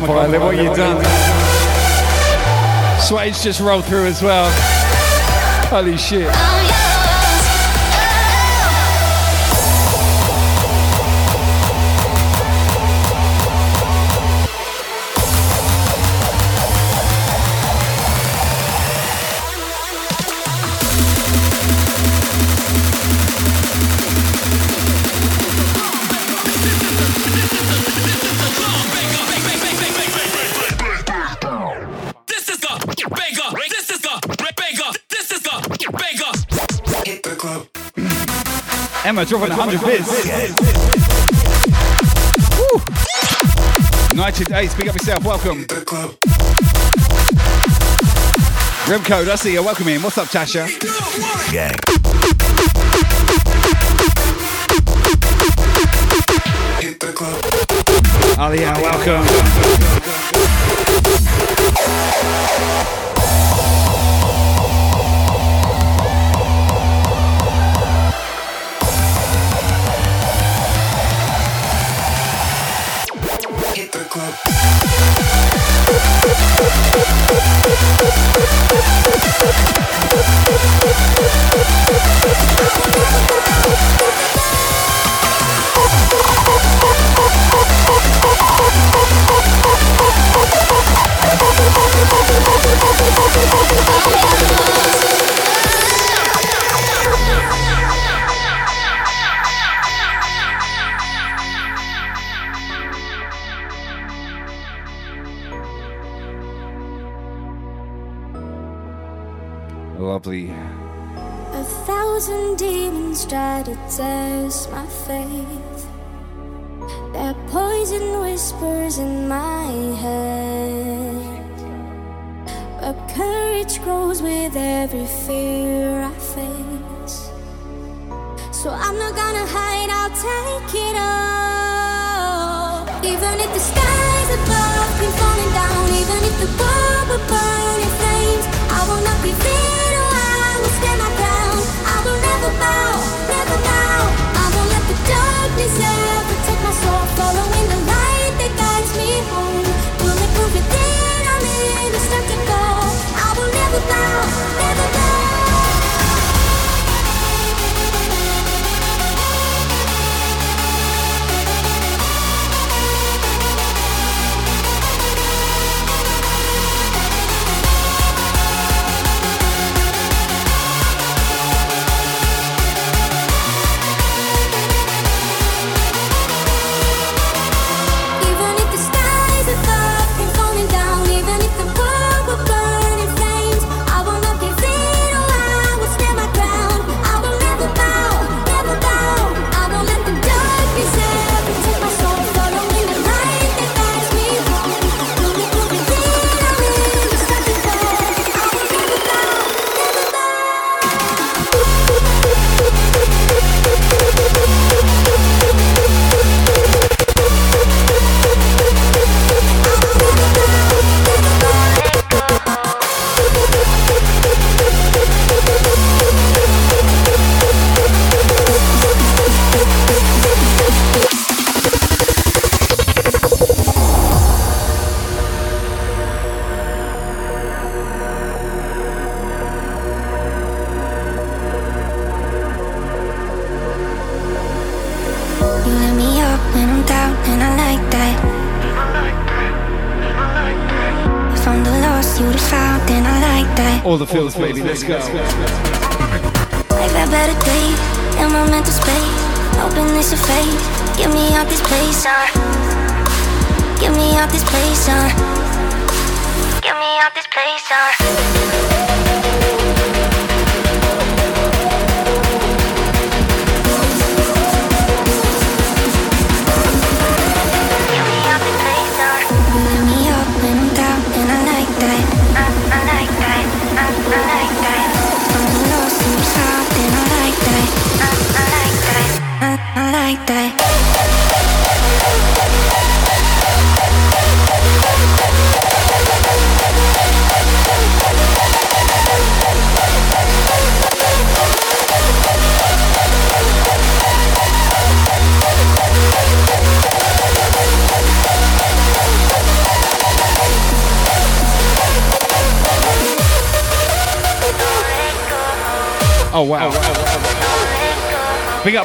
oh boy, what you've done. Swade's just rolled through as well. Holy shit. Oh, I drop on 100 bits. Woo. United 8, speak up yourself, welcome. Remco, I see you, uh, welcome in. What's up, Tasha? Yeah. Hit the welcome.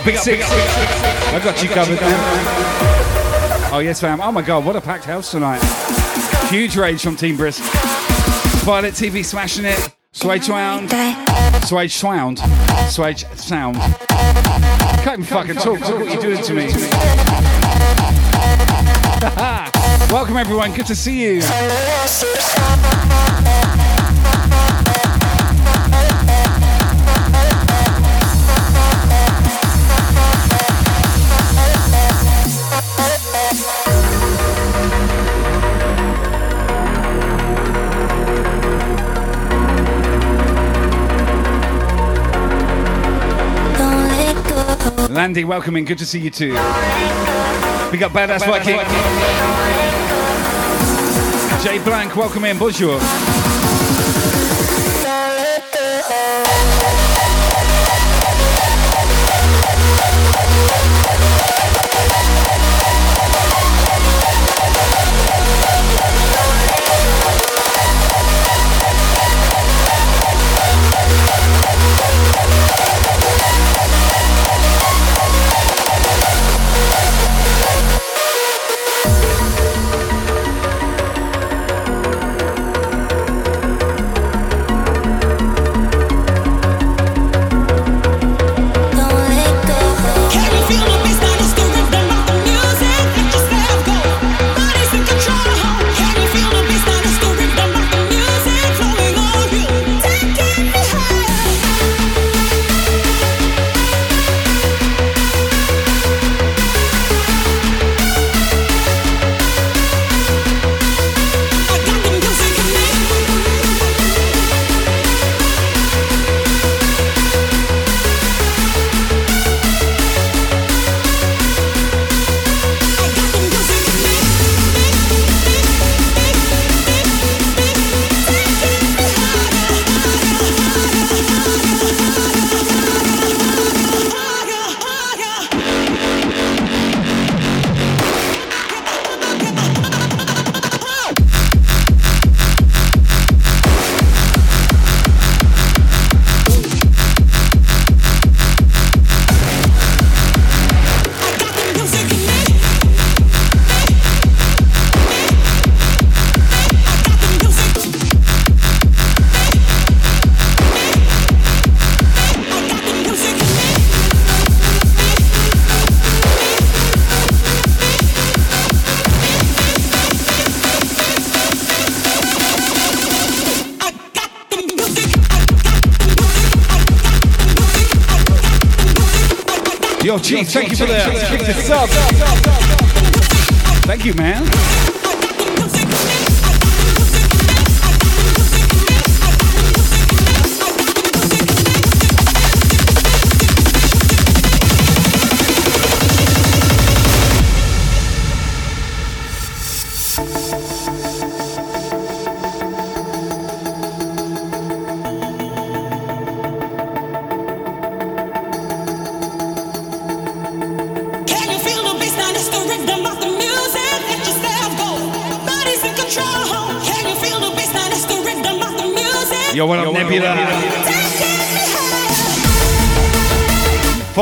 Big up, big up, big up, big up. I got you covered, man. Oh yes, fam. Oh my god, what a packed house tonight. Huge rage from Team Brisk. Violet TV smashing it. Swage Sound. Swage Sound. Swage Sound. Can't even fucking talk. Look what you're doing to me. *laughs* Welcome everyone. Good to see you. Landy, welcome in. Good to see you too. Big up Badass Viking. Jay Blank, welcome in. Bonjour. Chief, thank you for the, kick the sub. Thank you, man.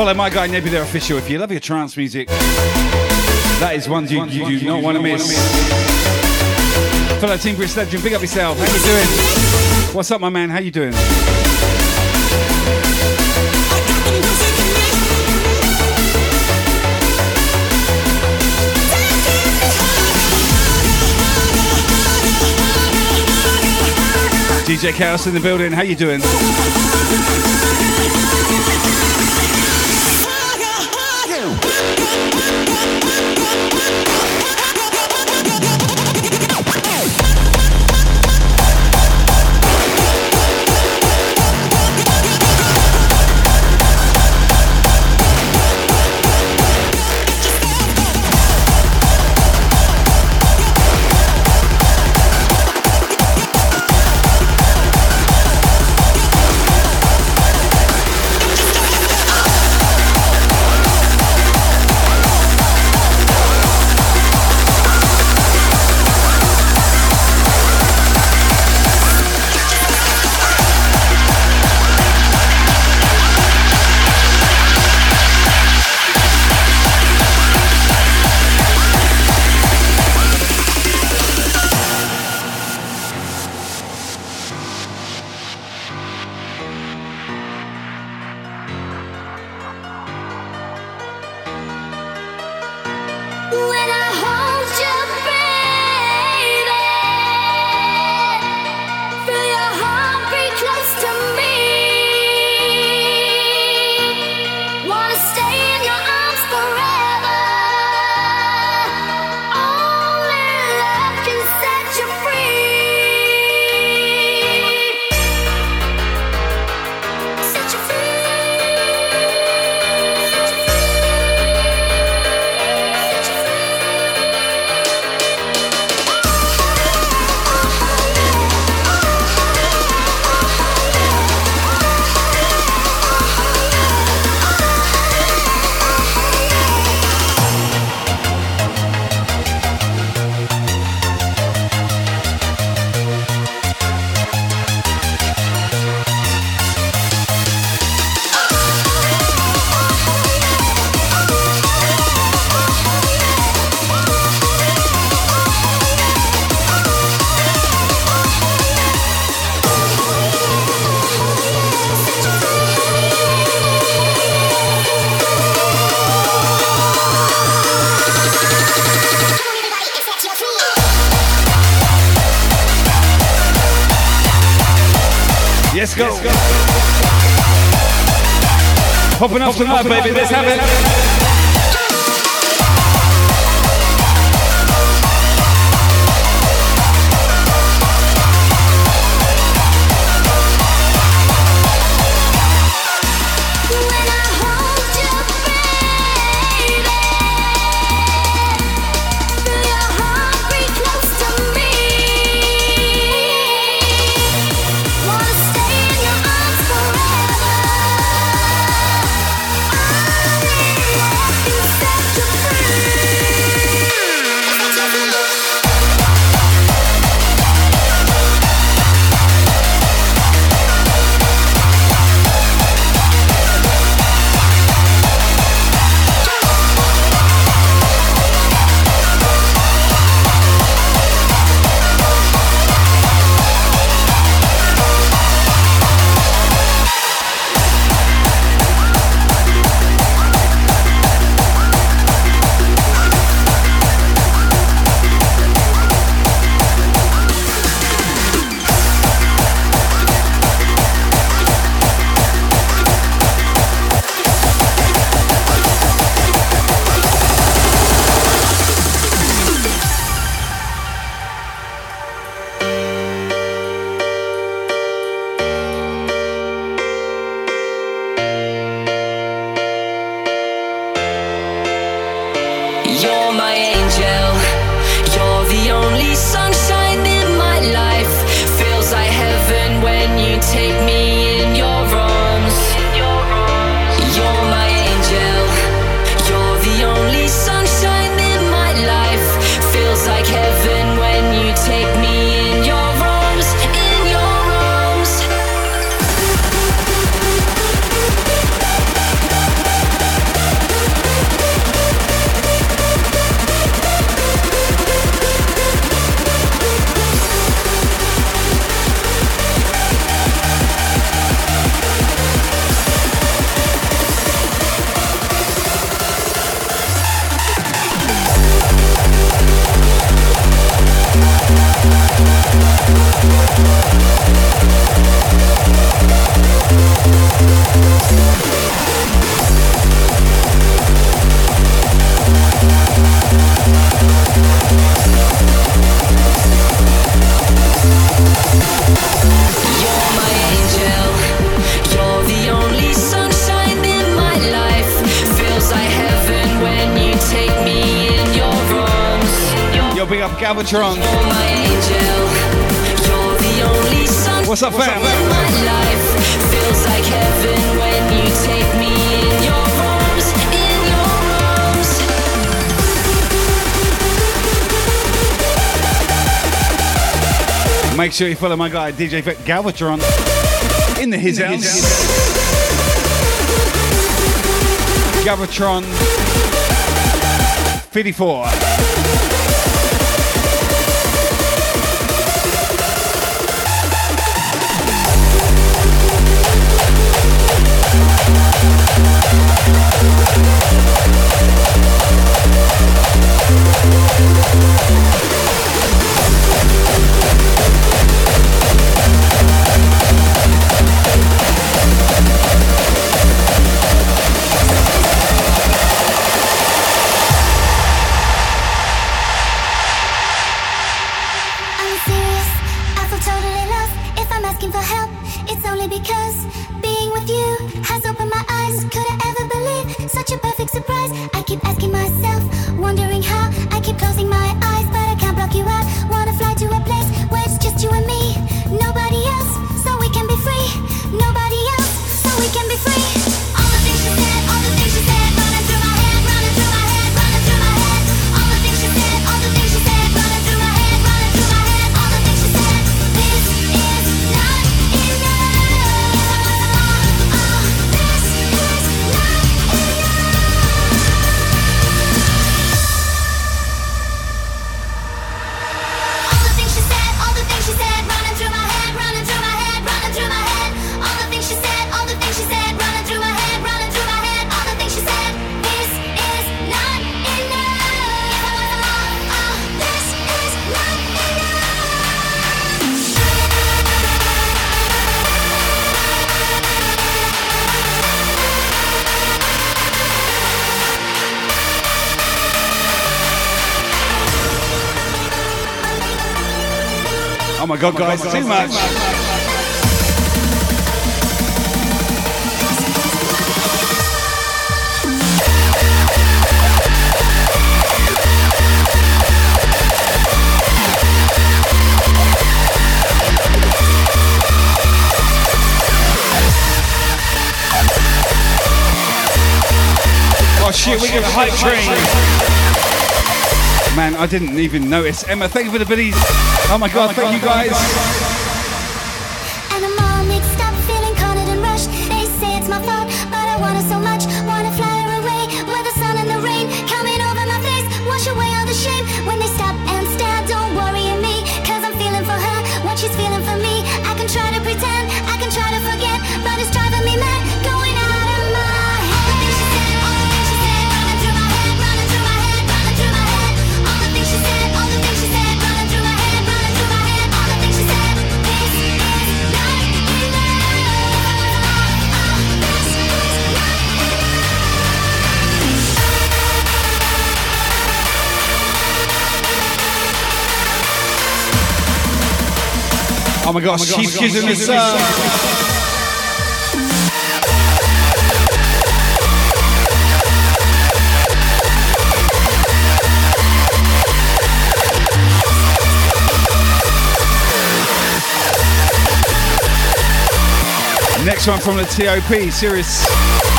Follow my guy Nebula Official if you love your trance music. That is one you, you do not want to miss. Fellow Team Brisk Legend, big up yourself. How you doing? What's up, my man? How you doing? DJ Chaos in the building. How you doing? baby, this happened. Follow my guy, DJ Vic Galvatron. In the his, his house. Galvatron 54. Guys, too much. Oh shit, we got a hype train. Man, I didn't even notice. Emma, thank you for the biddies. Oh my god, thank you guys. And Oh my gosh, she's using this. Uh, Next one from the TOP, serious.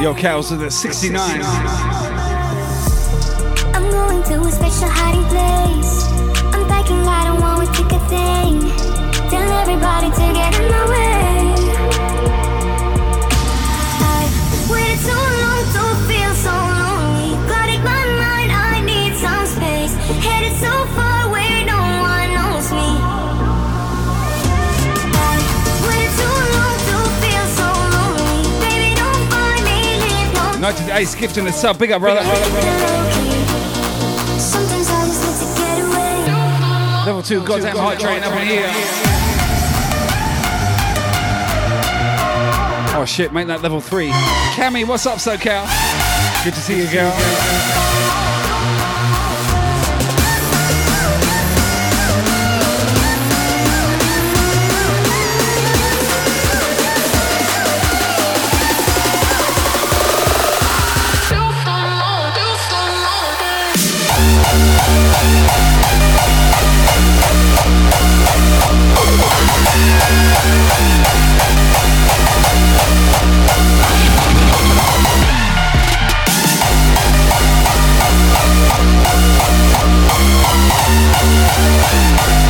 Yo, cows are the 69. 69. Leave no 98 skipped in the sub. Big up, brother. Sometimes I just need to get away. Level 2, goddamn hype train up in here. Oh shit, make that level 3. Cammy, what's up, SoCal? Good to see you, girl. Thank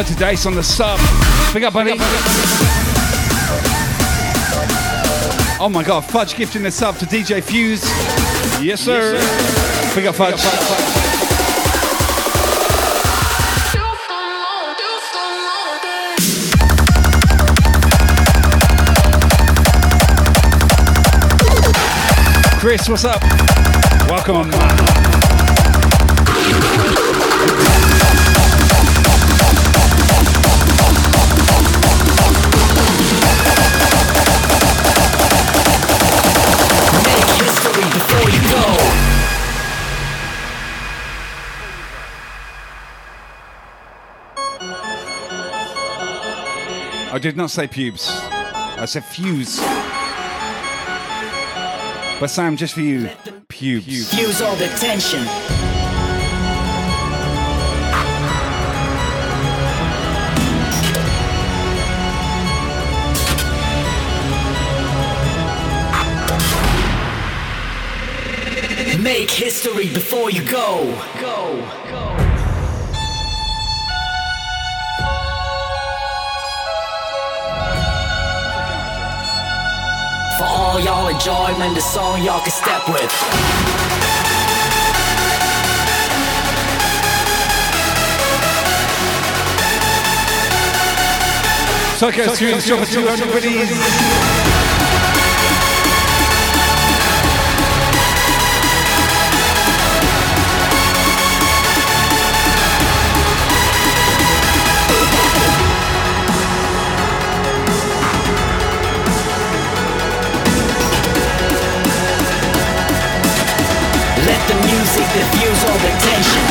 90 days on the sub. Big up, buddy. Oh my god, Fudge gifting the sub to DJ Fuse. Yes, sir. Big up, Fudge. Chris, what's up? Welcome. I did not say pubes. I said fuse. But Sam, just for you, pubes. Fuse all the tension. Make history before you go. Go. For all y'all enjoyment, the song y'all can step with. Psycho Tunes, drop a 200 biddies. Diffuse all the tension.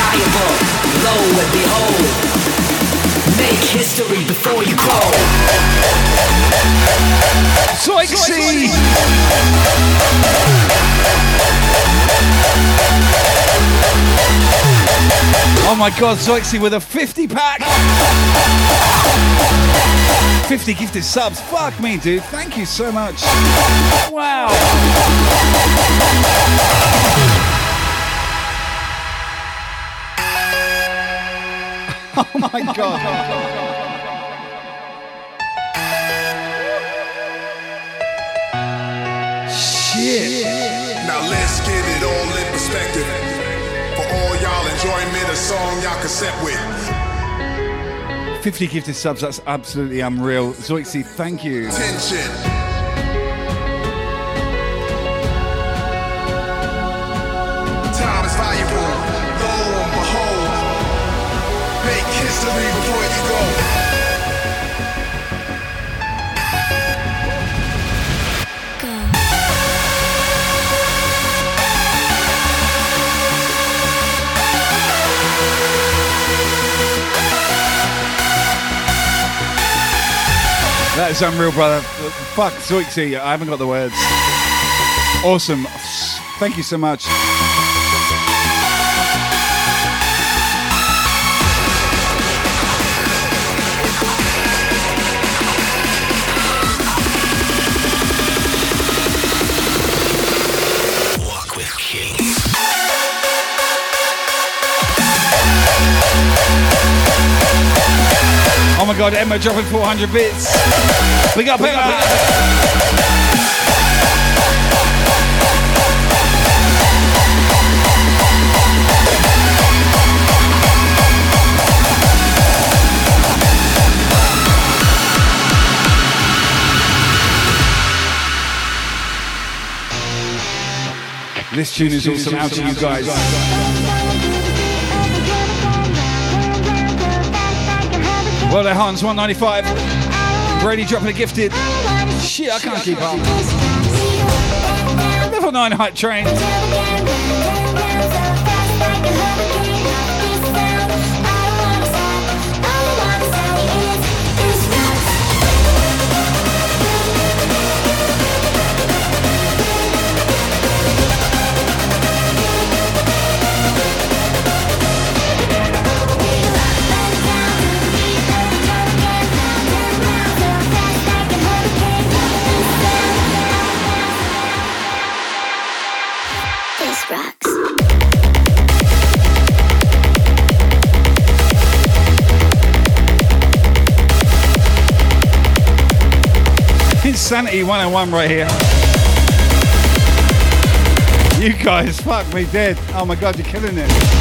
Valuable, lo and behold. Make history before you. Zoixy! Oh my god, Zoixy with a 50 pack! 50 gifted subs. Fuck me, dude. Thank you so much. Wow. *laughs* Oh my god. Shit. Now let's get it all in perspective. For all y'all enjoyment, a song y'all can set with. 50 gifted subs. That's absolutely unreal. Zoixy, thank you. Tension. That is unreal, brother. Fuck, Zoixy. I haven't got the words. Awesome. Thank you so much. God, Emma dropping 400 bits. We got up. This tune is awesome out to you guys. Well, there, Hans, 195. Brady dropping a gifted. Shit, I can't keep up. Level 9 hype train. Insanity 101 right here. You guys, fuck me dead. Oh my god, you're killing it.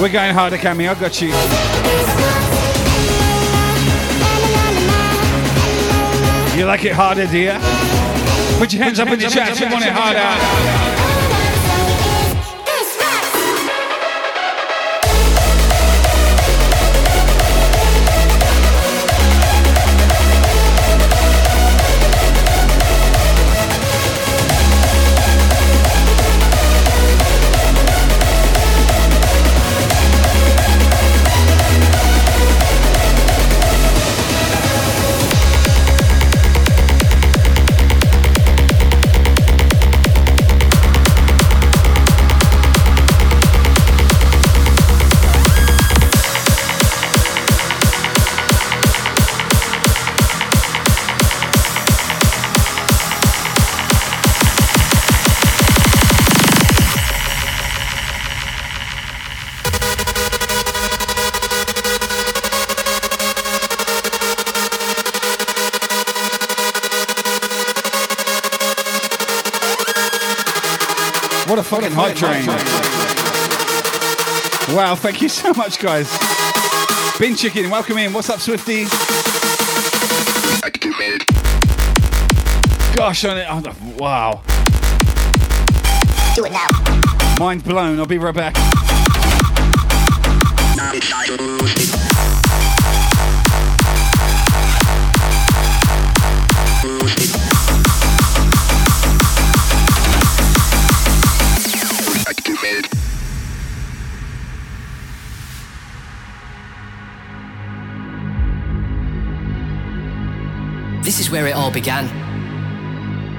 We're going harder, Cammy. I got you. You like it harder, dear? Put your hands up in the chat. You want it harder. Wow, thank you so much, guys. Bin Chicken, welcome in. What's up, Swifty? Gosh, on it. oh, wow. Do it now. Mind blown. I'll be right back. Where it all began.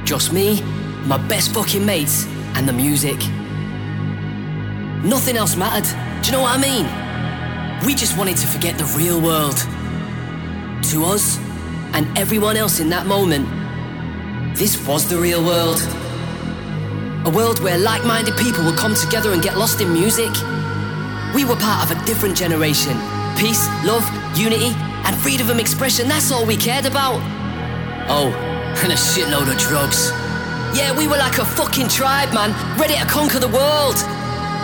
Just me, my best fucking mates, and the music. Nothing else mattered. Do you know what I mean? We just wanted to forget the real world. To us, and everyone else in that moment, this was the real world. A world where like minded people would come together and get lost in music. We were part of a different generation. Peace, love, unity, and freedom of expression, that's all we cared about. Oh, *laughs* and a shitload of drugs. Yeah, we were like a fucking tribe, man, ready to conquer the world.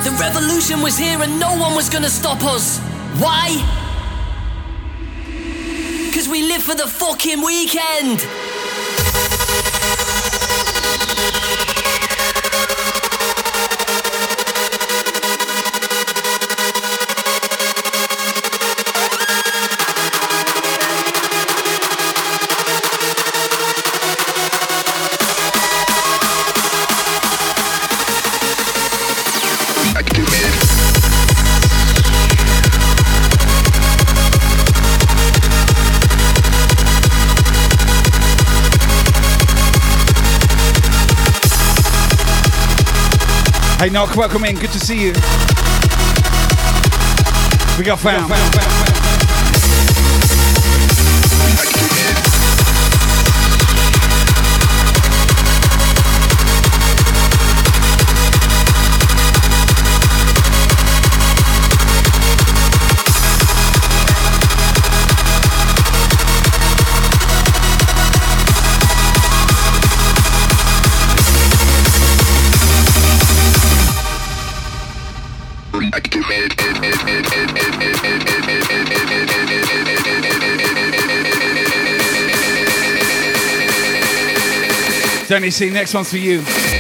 The revolution was here and no one was gonna stop us. Why? Because we live for the fucking weekend. Hey, Knock, welcome in. Good to see you. We got found. Danny C, next one's for you.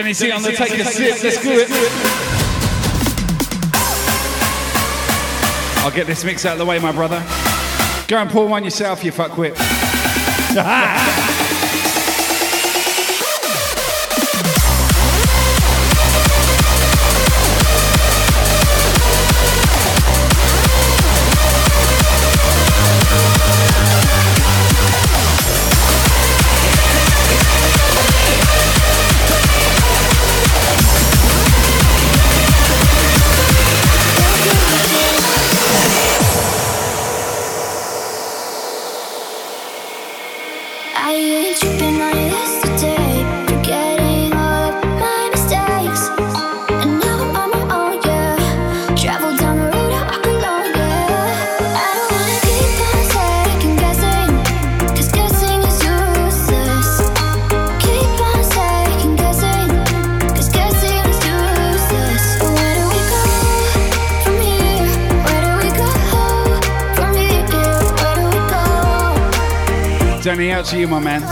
Denny C on the take a sip. Let's do it. I'll get this mix out of the way, my brother. Go and pour one yourself, you fuckwit. *laughs* out to you, my man.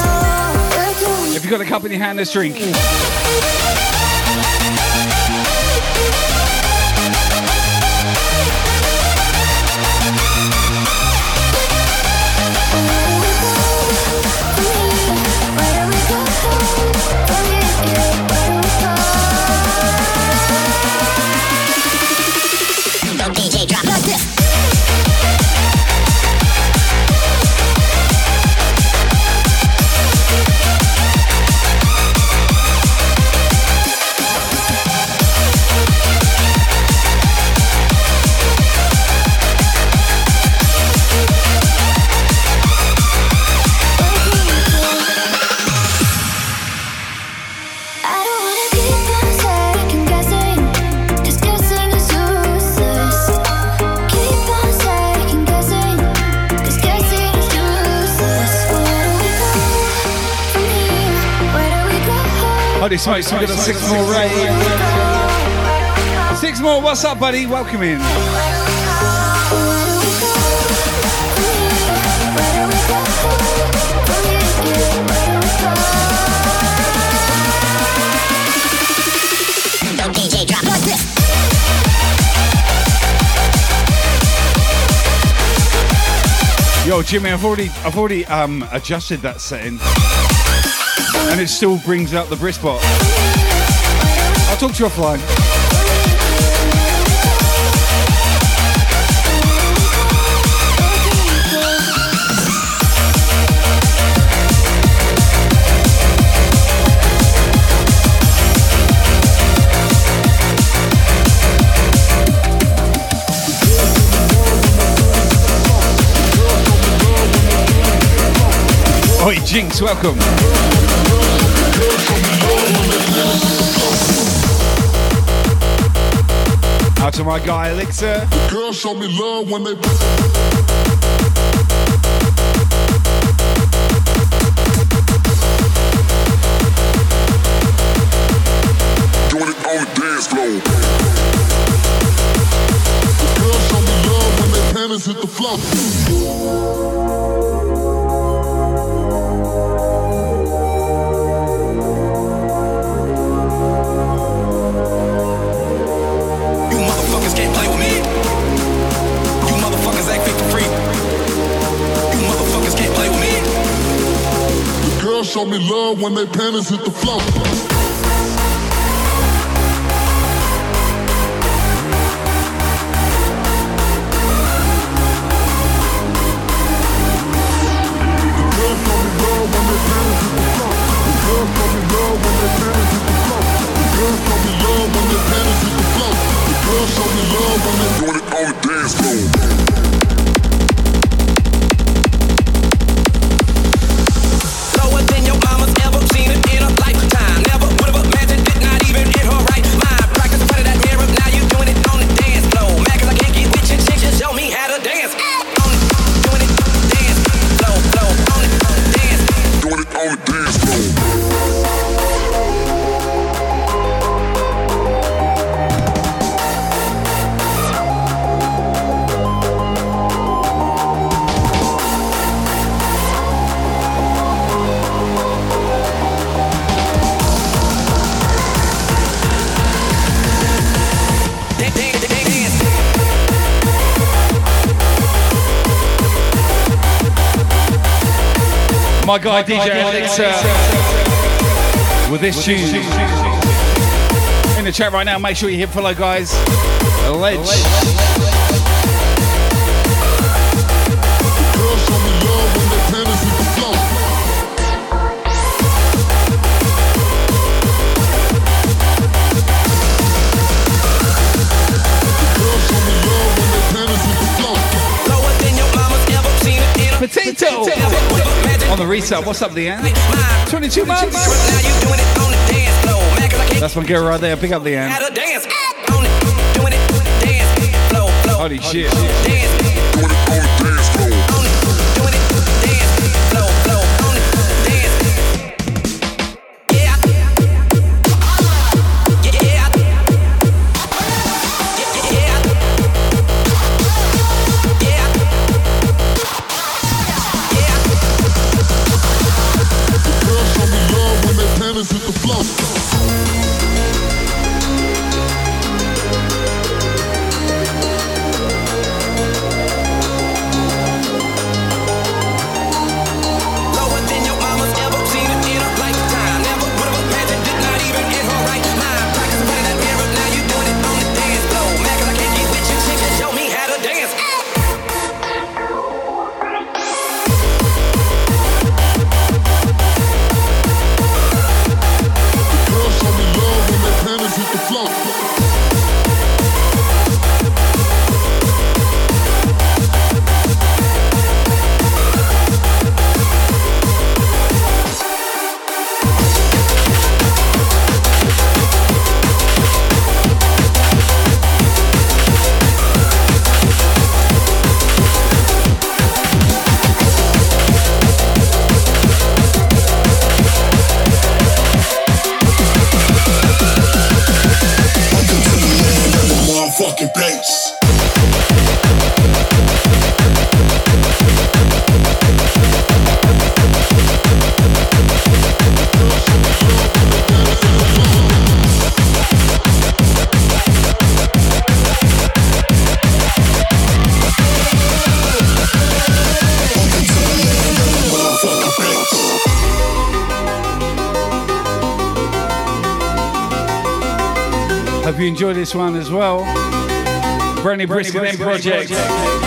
If you've got a cup in your hand, let's drink. Smokes, we've got six more, Ray. Six more, what's up, buddy? Welcome in. Yo, Jimmy, I've already, I've already um, adjusted that setting, and it still brings out the brisbot. I'll talk to you offline. Oi, Jinx, welcome. Out to my guy, Elixir. Girls show me love when they. When they panties hit the floor. my guy DJ Alex with this tune in the chat right now. Make sure you hit follow, guys. Alleged. Alleged. Potato. On the reset, what's up, Leanne? 22 months. That's my girl right there. Pick up Leanne. Holy shit. as well. Brenny Bristol, Project. Project.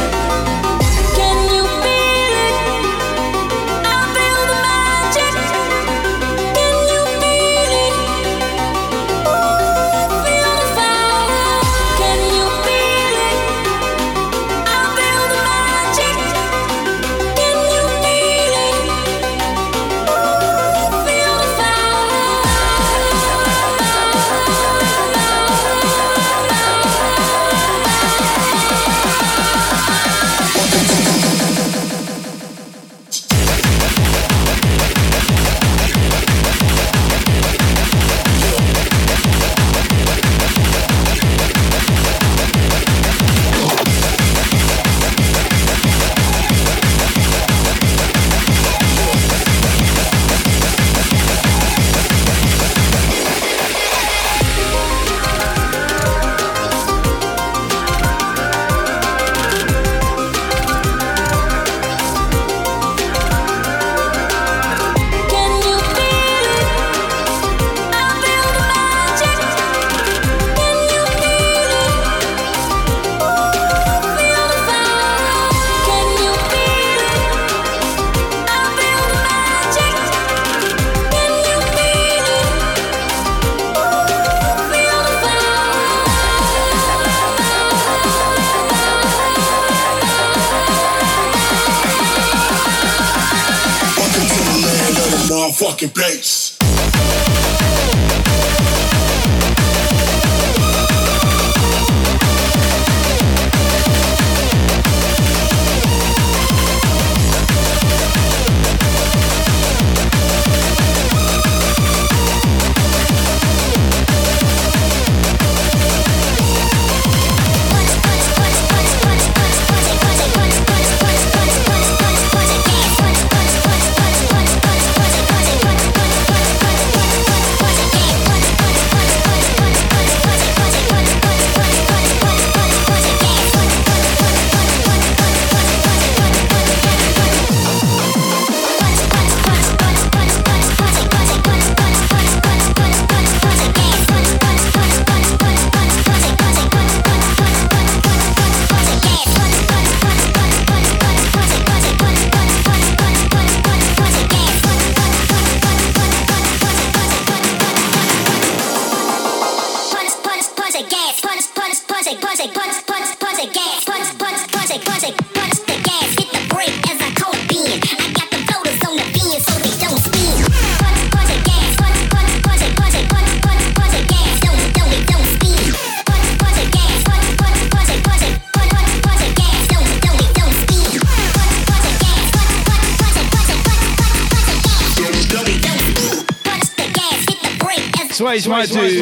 Swage, my dude.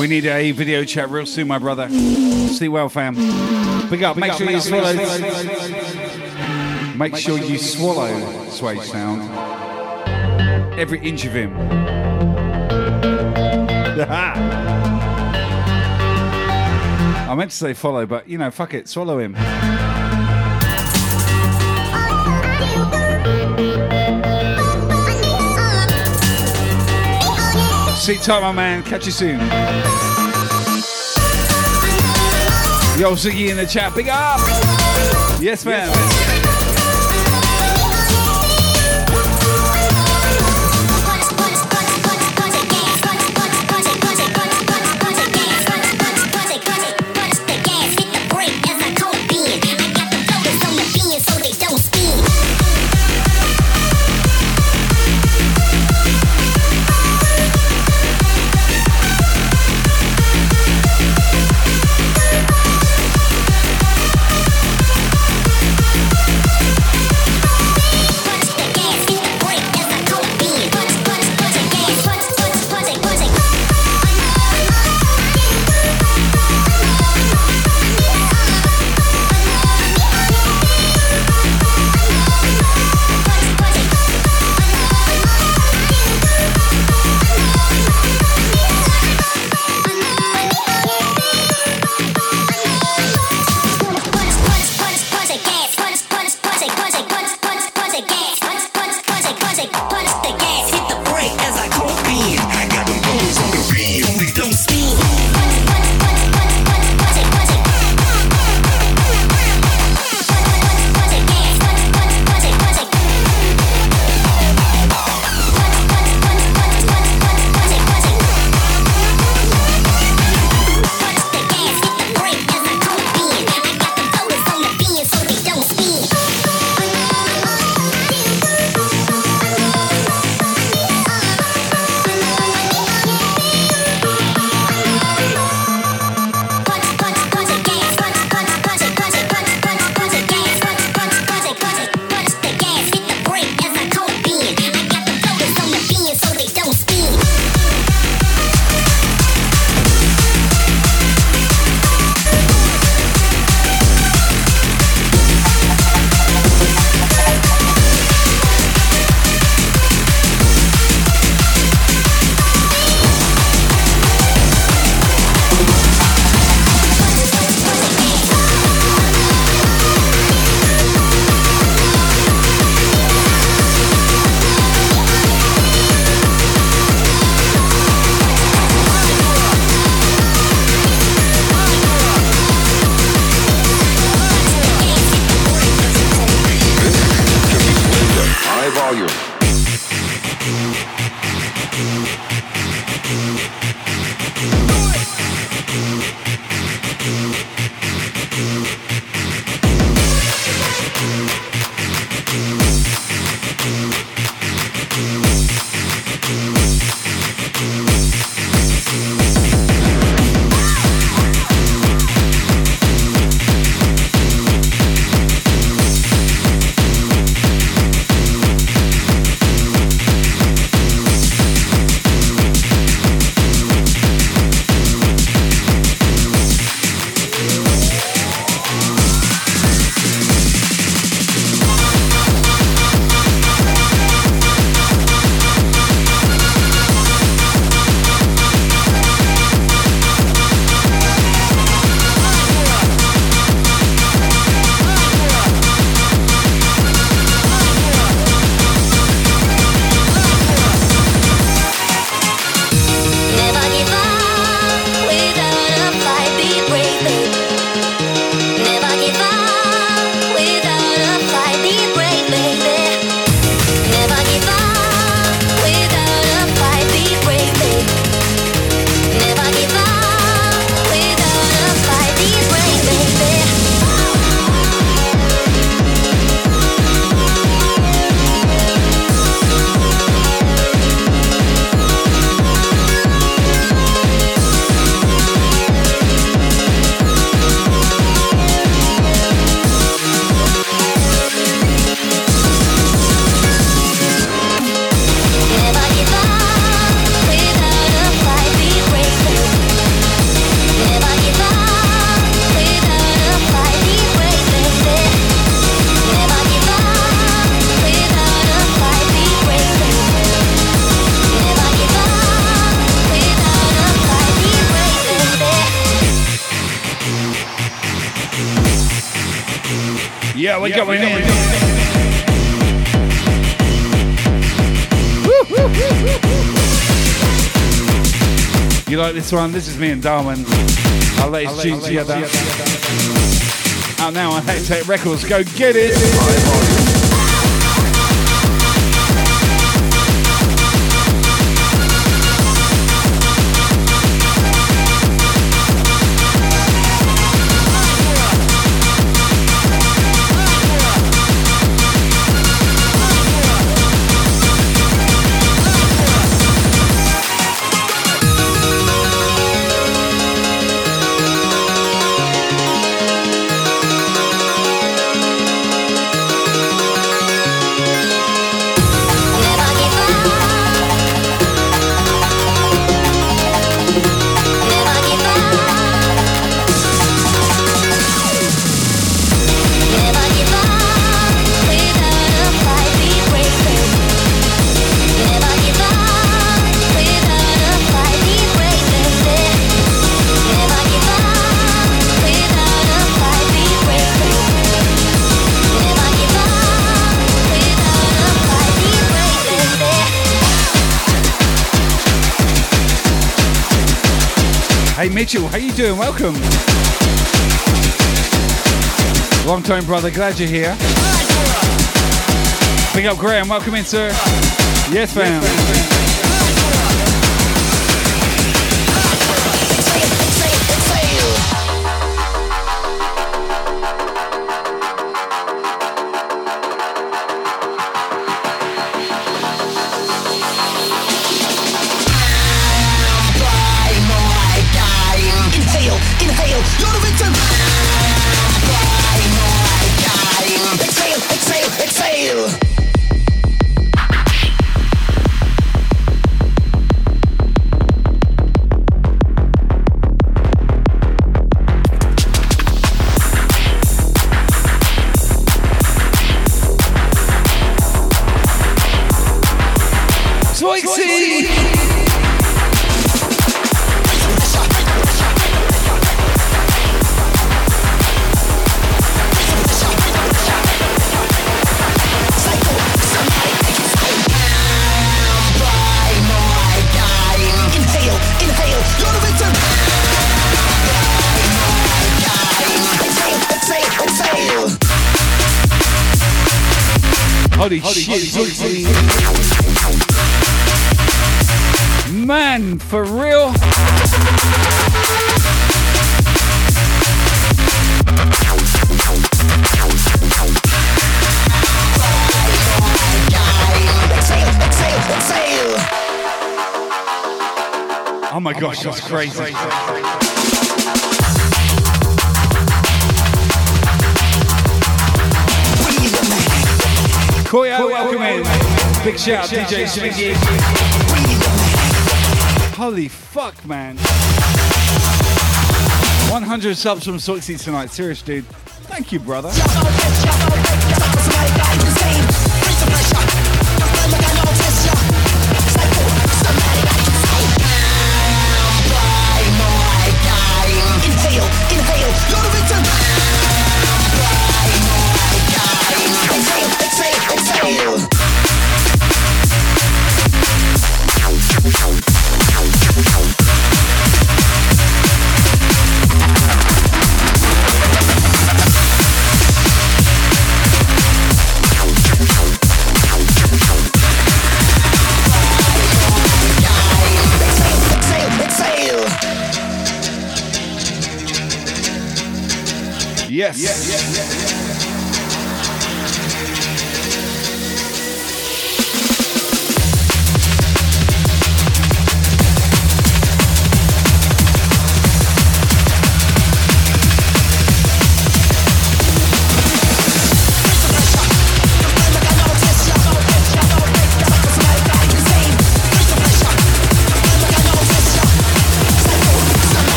We need a video chat real soon, my brother. Sleep well, fam. Big up. Make sure you swallow. Make sure you swallow Swage Sound. Every inch of him. *laughs* I meant to say follow, but you know, fuck it, swallow him. Sit tight, my man. Catch you soon. Yo, Ziggy in the chat. Big up. Yes, man. Thank this one? This is me and Darwin. Our latest tune together. Out now on Hectate Records. Go get it. Mitchell, how you doing? Welcome. Long time brother, glad you're here. Big up Graham, welcome in sir. Yes fam. Inhale, Holy, shit, Swixy. Man, for real? Exhale, exhale, exhale. Oh my gosh, that's crazy. Koya, Big shout out, DJ Swiggy. Holy fuck, man. 100 subs from Swixy tonight. Serious, dude. Thank you, brother.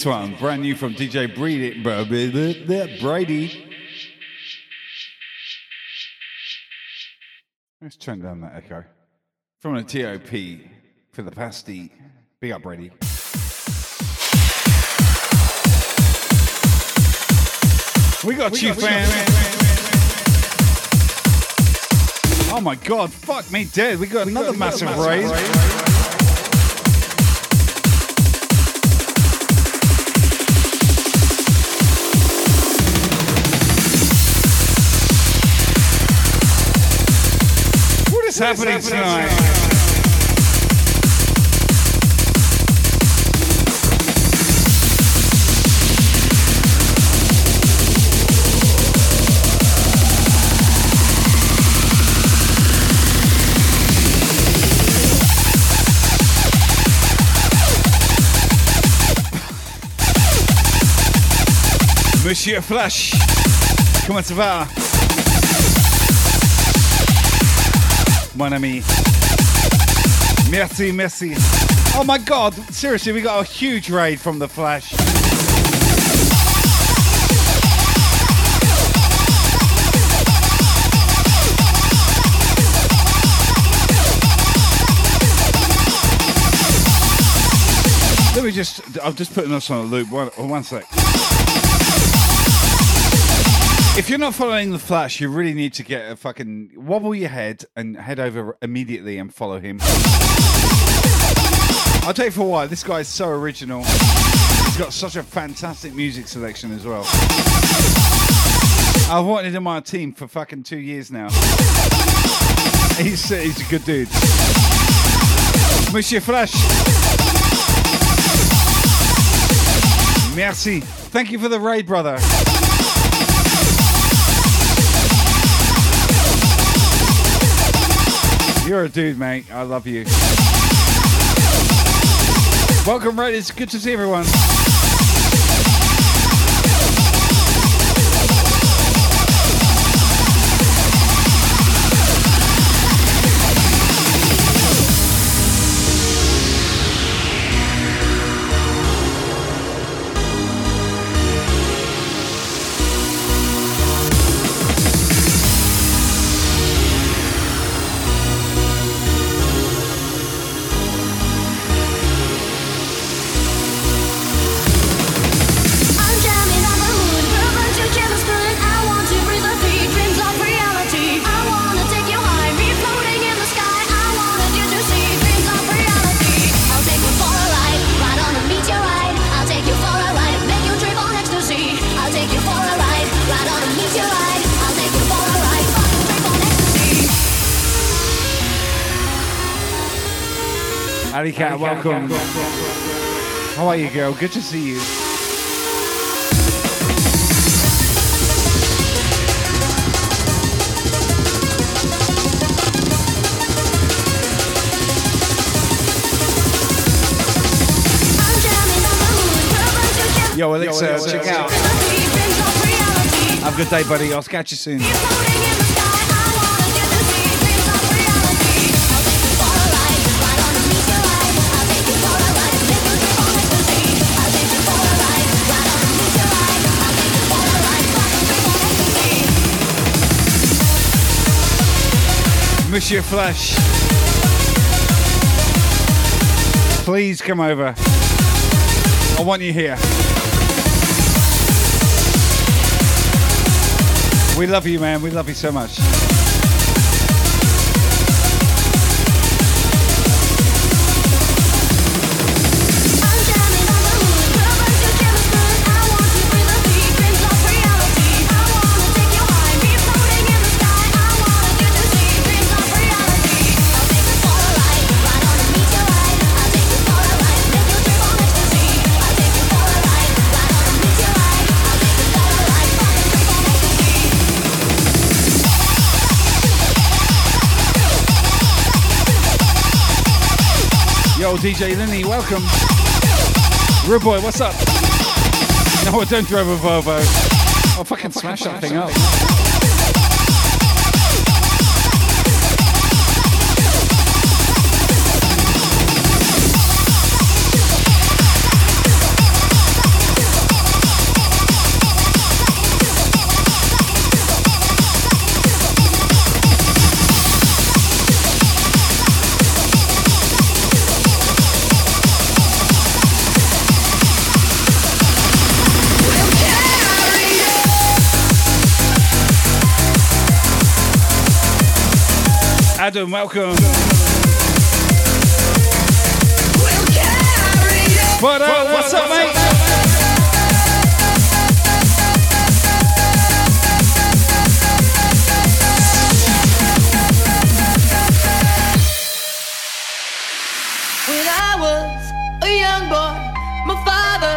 This one, brand new from DJ Brady. Brady. Let's turn down that echo. From the TOP for the pasty. Big up, Brady. We got you, fam. Oh my god, fuck me dead. We got another massive raise. What happening tonight? Monsieur Flash, comment ça va? Mon ami. Merci, merci. Oh my god, seriously, we got a huge raid from the Flash. Let me just, I'm just putting this on a loop. One, one sec. If you're not following the Flash, you really need to get a fucking wobble your head and head over immediately and follow him. I'll tell you for why. This guy is so original. He's got such a fantastic music selection as well. I've wanted him on my team for fucking two years now. He's he's a good dude. Monsieur Flash. Merci. Thank you for the raid, brother. You're a dude, mate. I love you. Welcome, Red. It's good to see everyone. Cat, welcome. How are you, girl? Good to see you. Yo, Alexa, check out. Have a good day, buddy. I'll catch you soon. Monsieur Flash. Please come over. I want you here. We love you, man. We love you so much. DJ Lenny, welcome. Rude boy, what's up? No, I don't drive a Volvo. I'll fucking smash that thing up. Adam, welcome. What up? What's up, mate? When I was a young boy, my father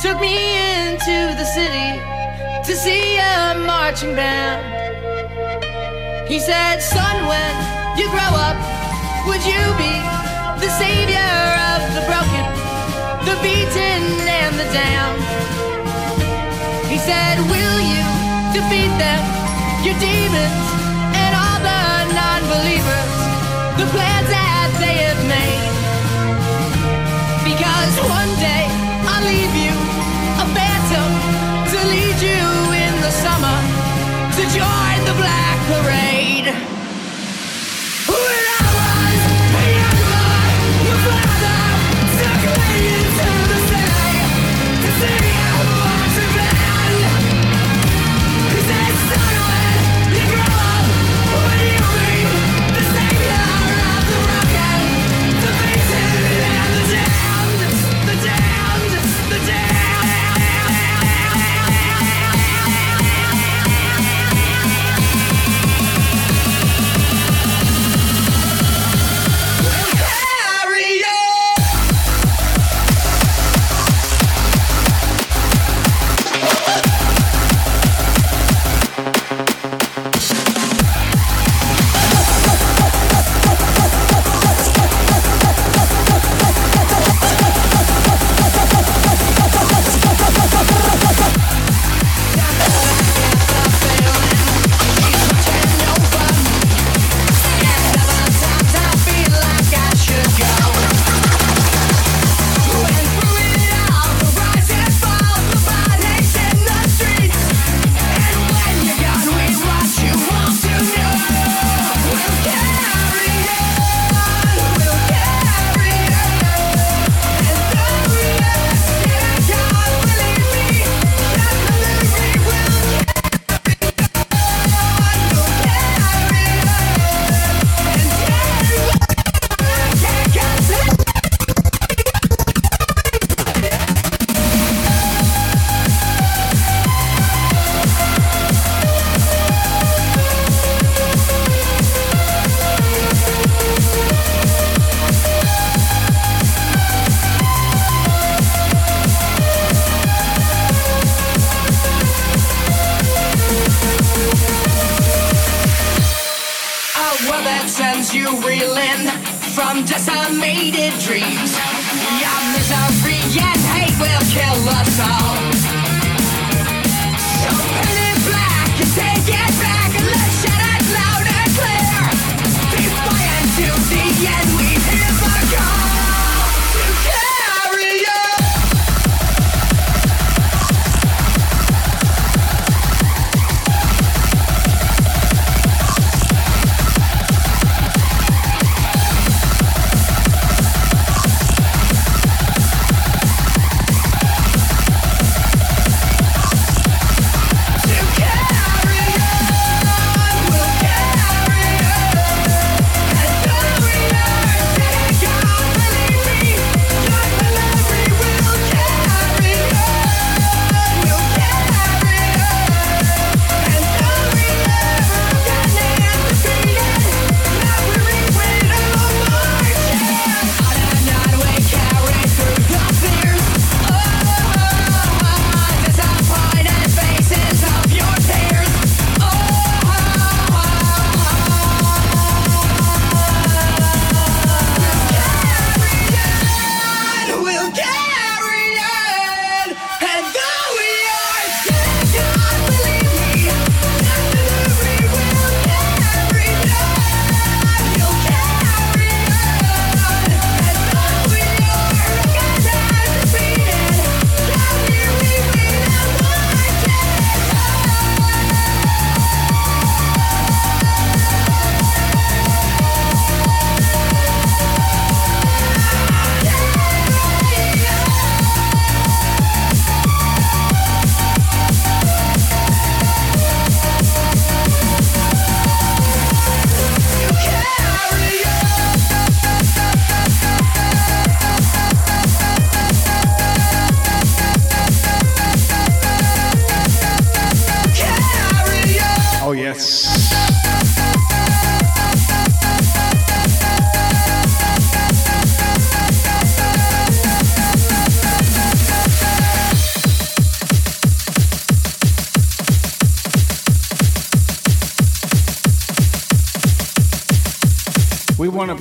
took me into the city to see a marching band. He said, Son, when you grow up, would you be the savior of the broken, the beaten, and the damned? He said, Will you defeat them, your demons, and all the non believers, the plans that they have made? Because one day I'll leave you a phantom to lead you in the summer to join the black parade.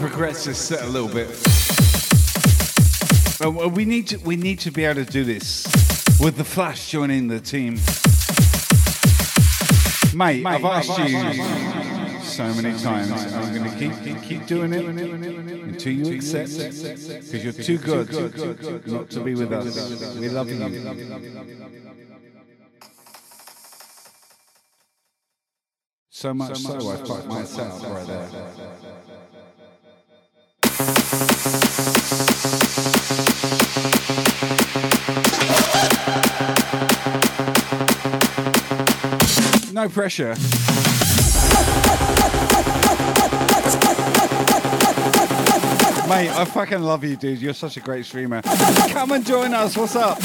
progress this set a little bit. We need to, we need to be able to do this with the Flash joining the team. Mate, Mate I've asked you so many times, and I'm going to keep keep doing it until you accept, because you're too good not to be with us. We love you. So much so, much so, so I fucked myself right there. No pressure. Mate, I fucking love you, dude. You're such a great streamer. Come and join us. What's up?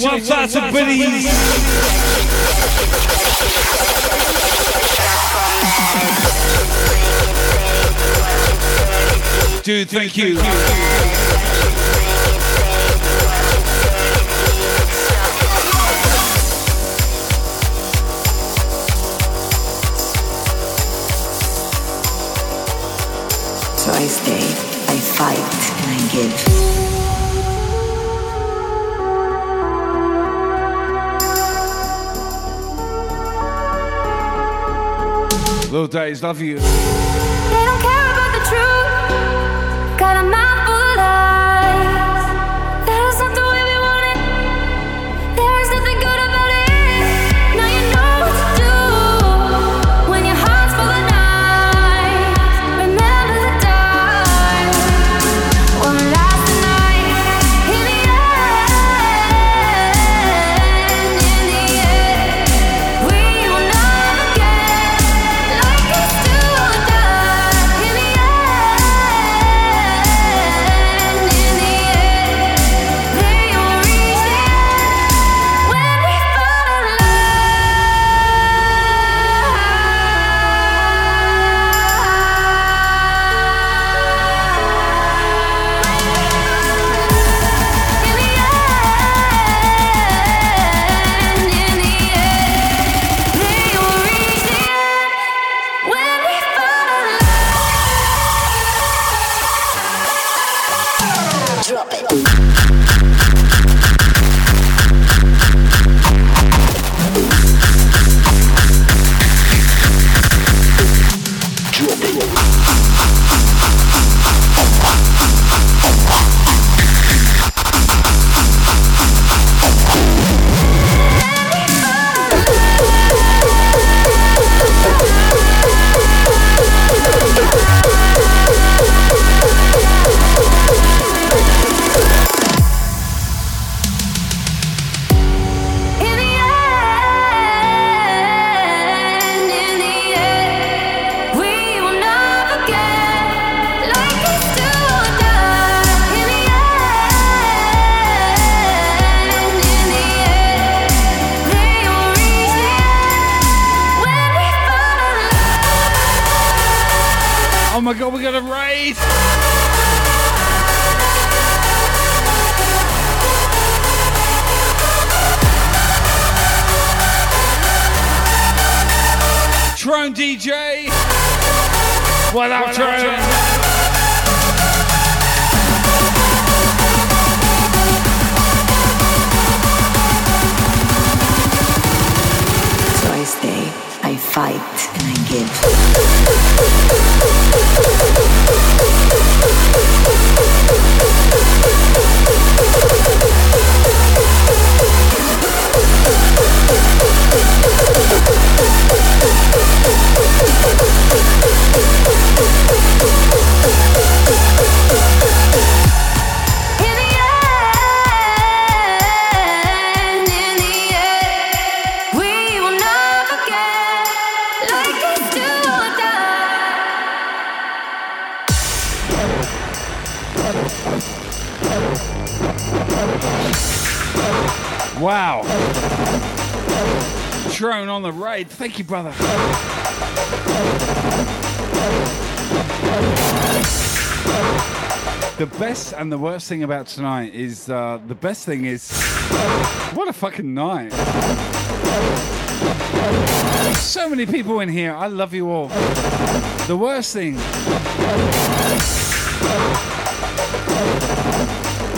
1,000 biddies. Dude, thank you. Little brother. The best and the worst thing about tonight is uh, the best thing is what a fucking night. So many people in here. I love you all. The worst thing.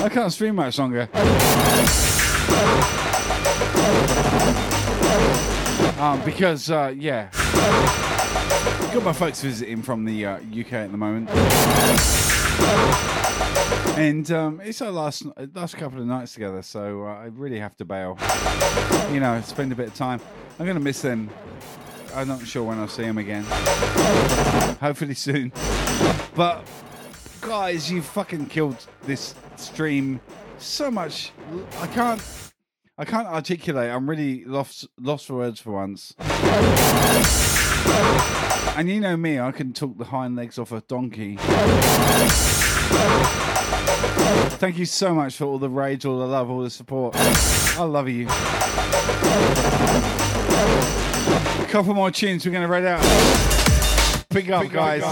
I can't stream much longer. Um, because, uh, yeah. Got my folks visiting from the uh, UK at the moment. And um, it's our last last couple of nights together, so uh, I really have to bail. You know, spend a bit of time. I'm going to miss them. I'm not sure when I'll see them again. Hopefully soon. But, guys, you fucking killed this stream so much. I can't. I can't articulate. I'm really lost lost for words for once. And you know me, I can talk the hind legs off a donkey. Thank you so much for all the rage, all the love, all the support. I love you. A couple more tunes we're going to read out. Big up, guys.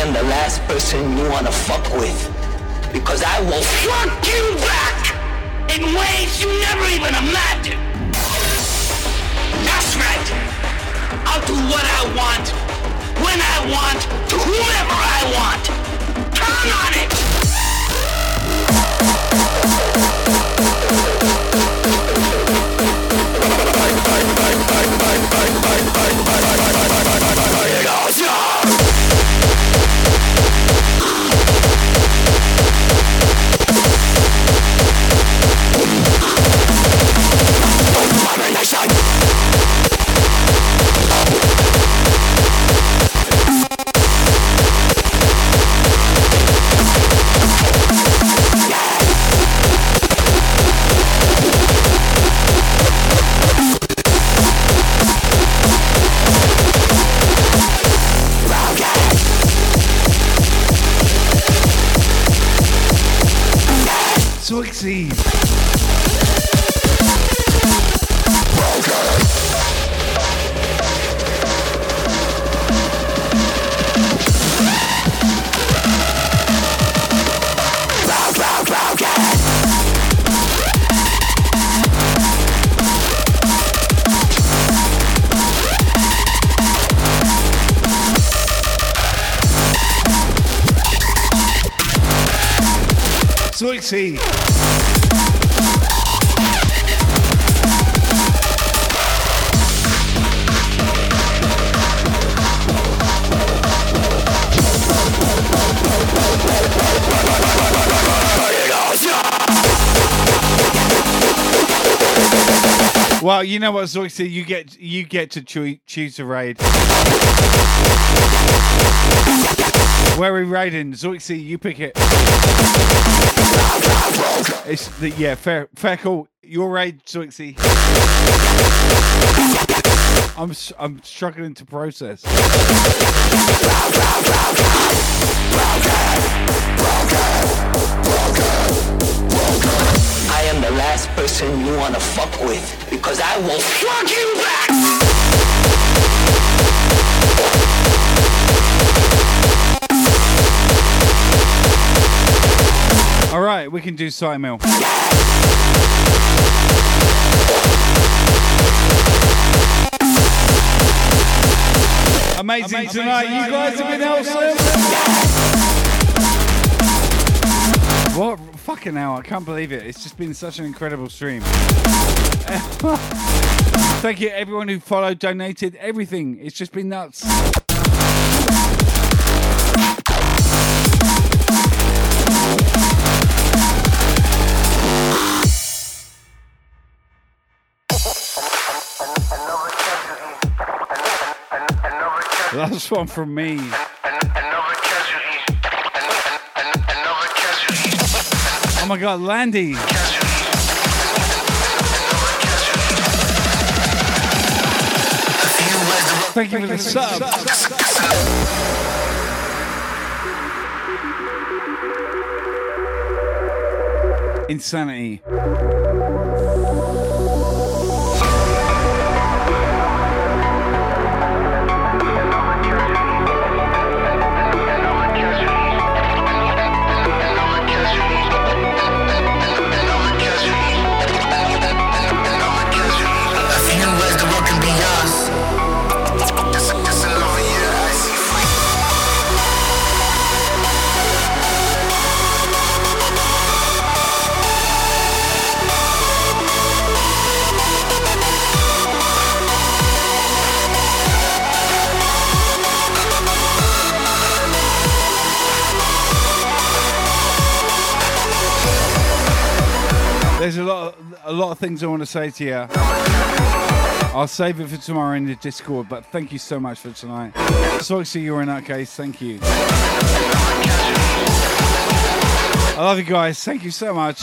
Am the last person you wanna fuck with. Because I will fuck you back in ways you never even imagined. That's right. I'll do what I want, when I want, to whomever I want. Count on it. Swixy. *laughs* Well, you know what, Zoixy, you get you get to choo- choose a raid. Where are we raiding? Zoixy, you pick it. It's the, yeah, fair, fair call. Your raid, Zoixy. I'm s- I'm struggling to process. I am the last person you wanna fuck with because I will fuck you back. All right, we can do side mill. Amazing, tonight. You guys have been awesome. What fucking hell? I can't believe it. It's just been such an incredible stream. *laughs* Thank you everyone who followed, donated, everything. It's just been nuts. Last one from me. My god, Landy. Thank you for the sub. Insanity. There's a lot, of, a lot of things I want to say to you. I'll save it for tomorrow in the Discord, but thank you so much for tonight. Sorry to see you in that case. Thank you. I love you guys. Thank you so much.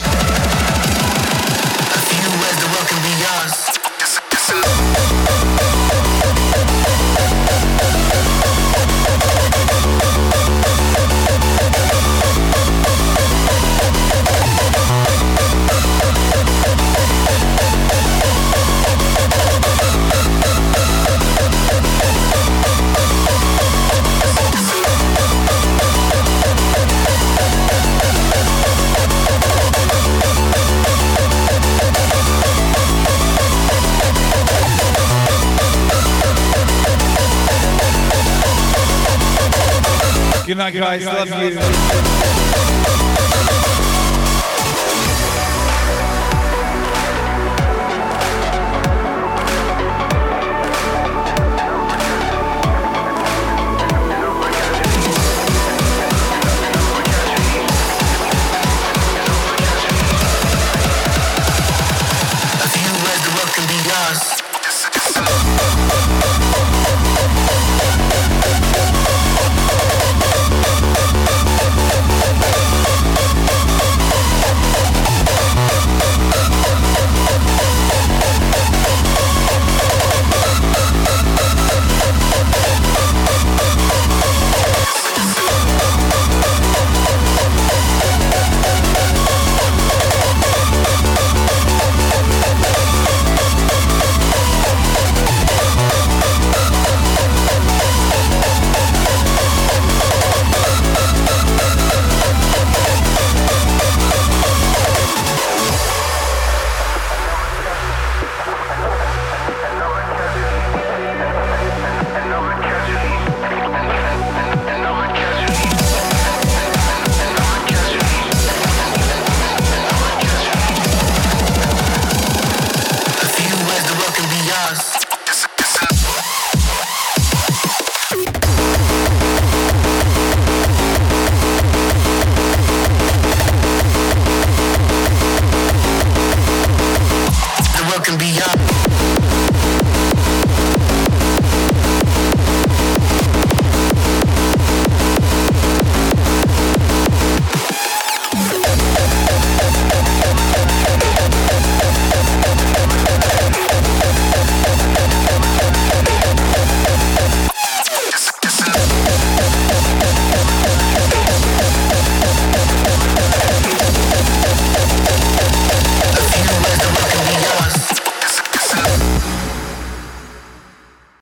Night, guys. Love you.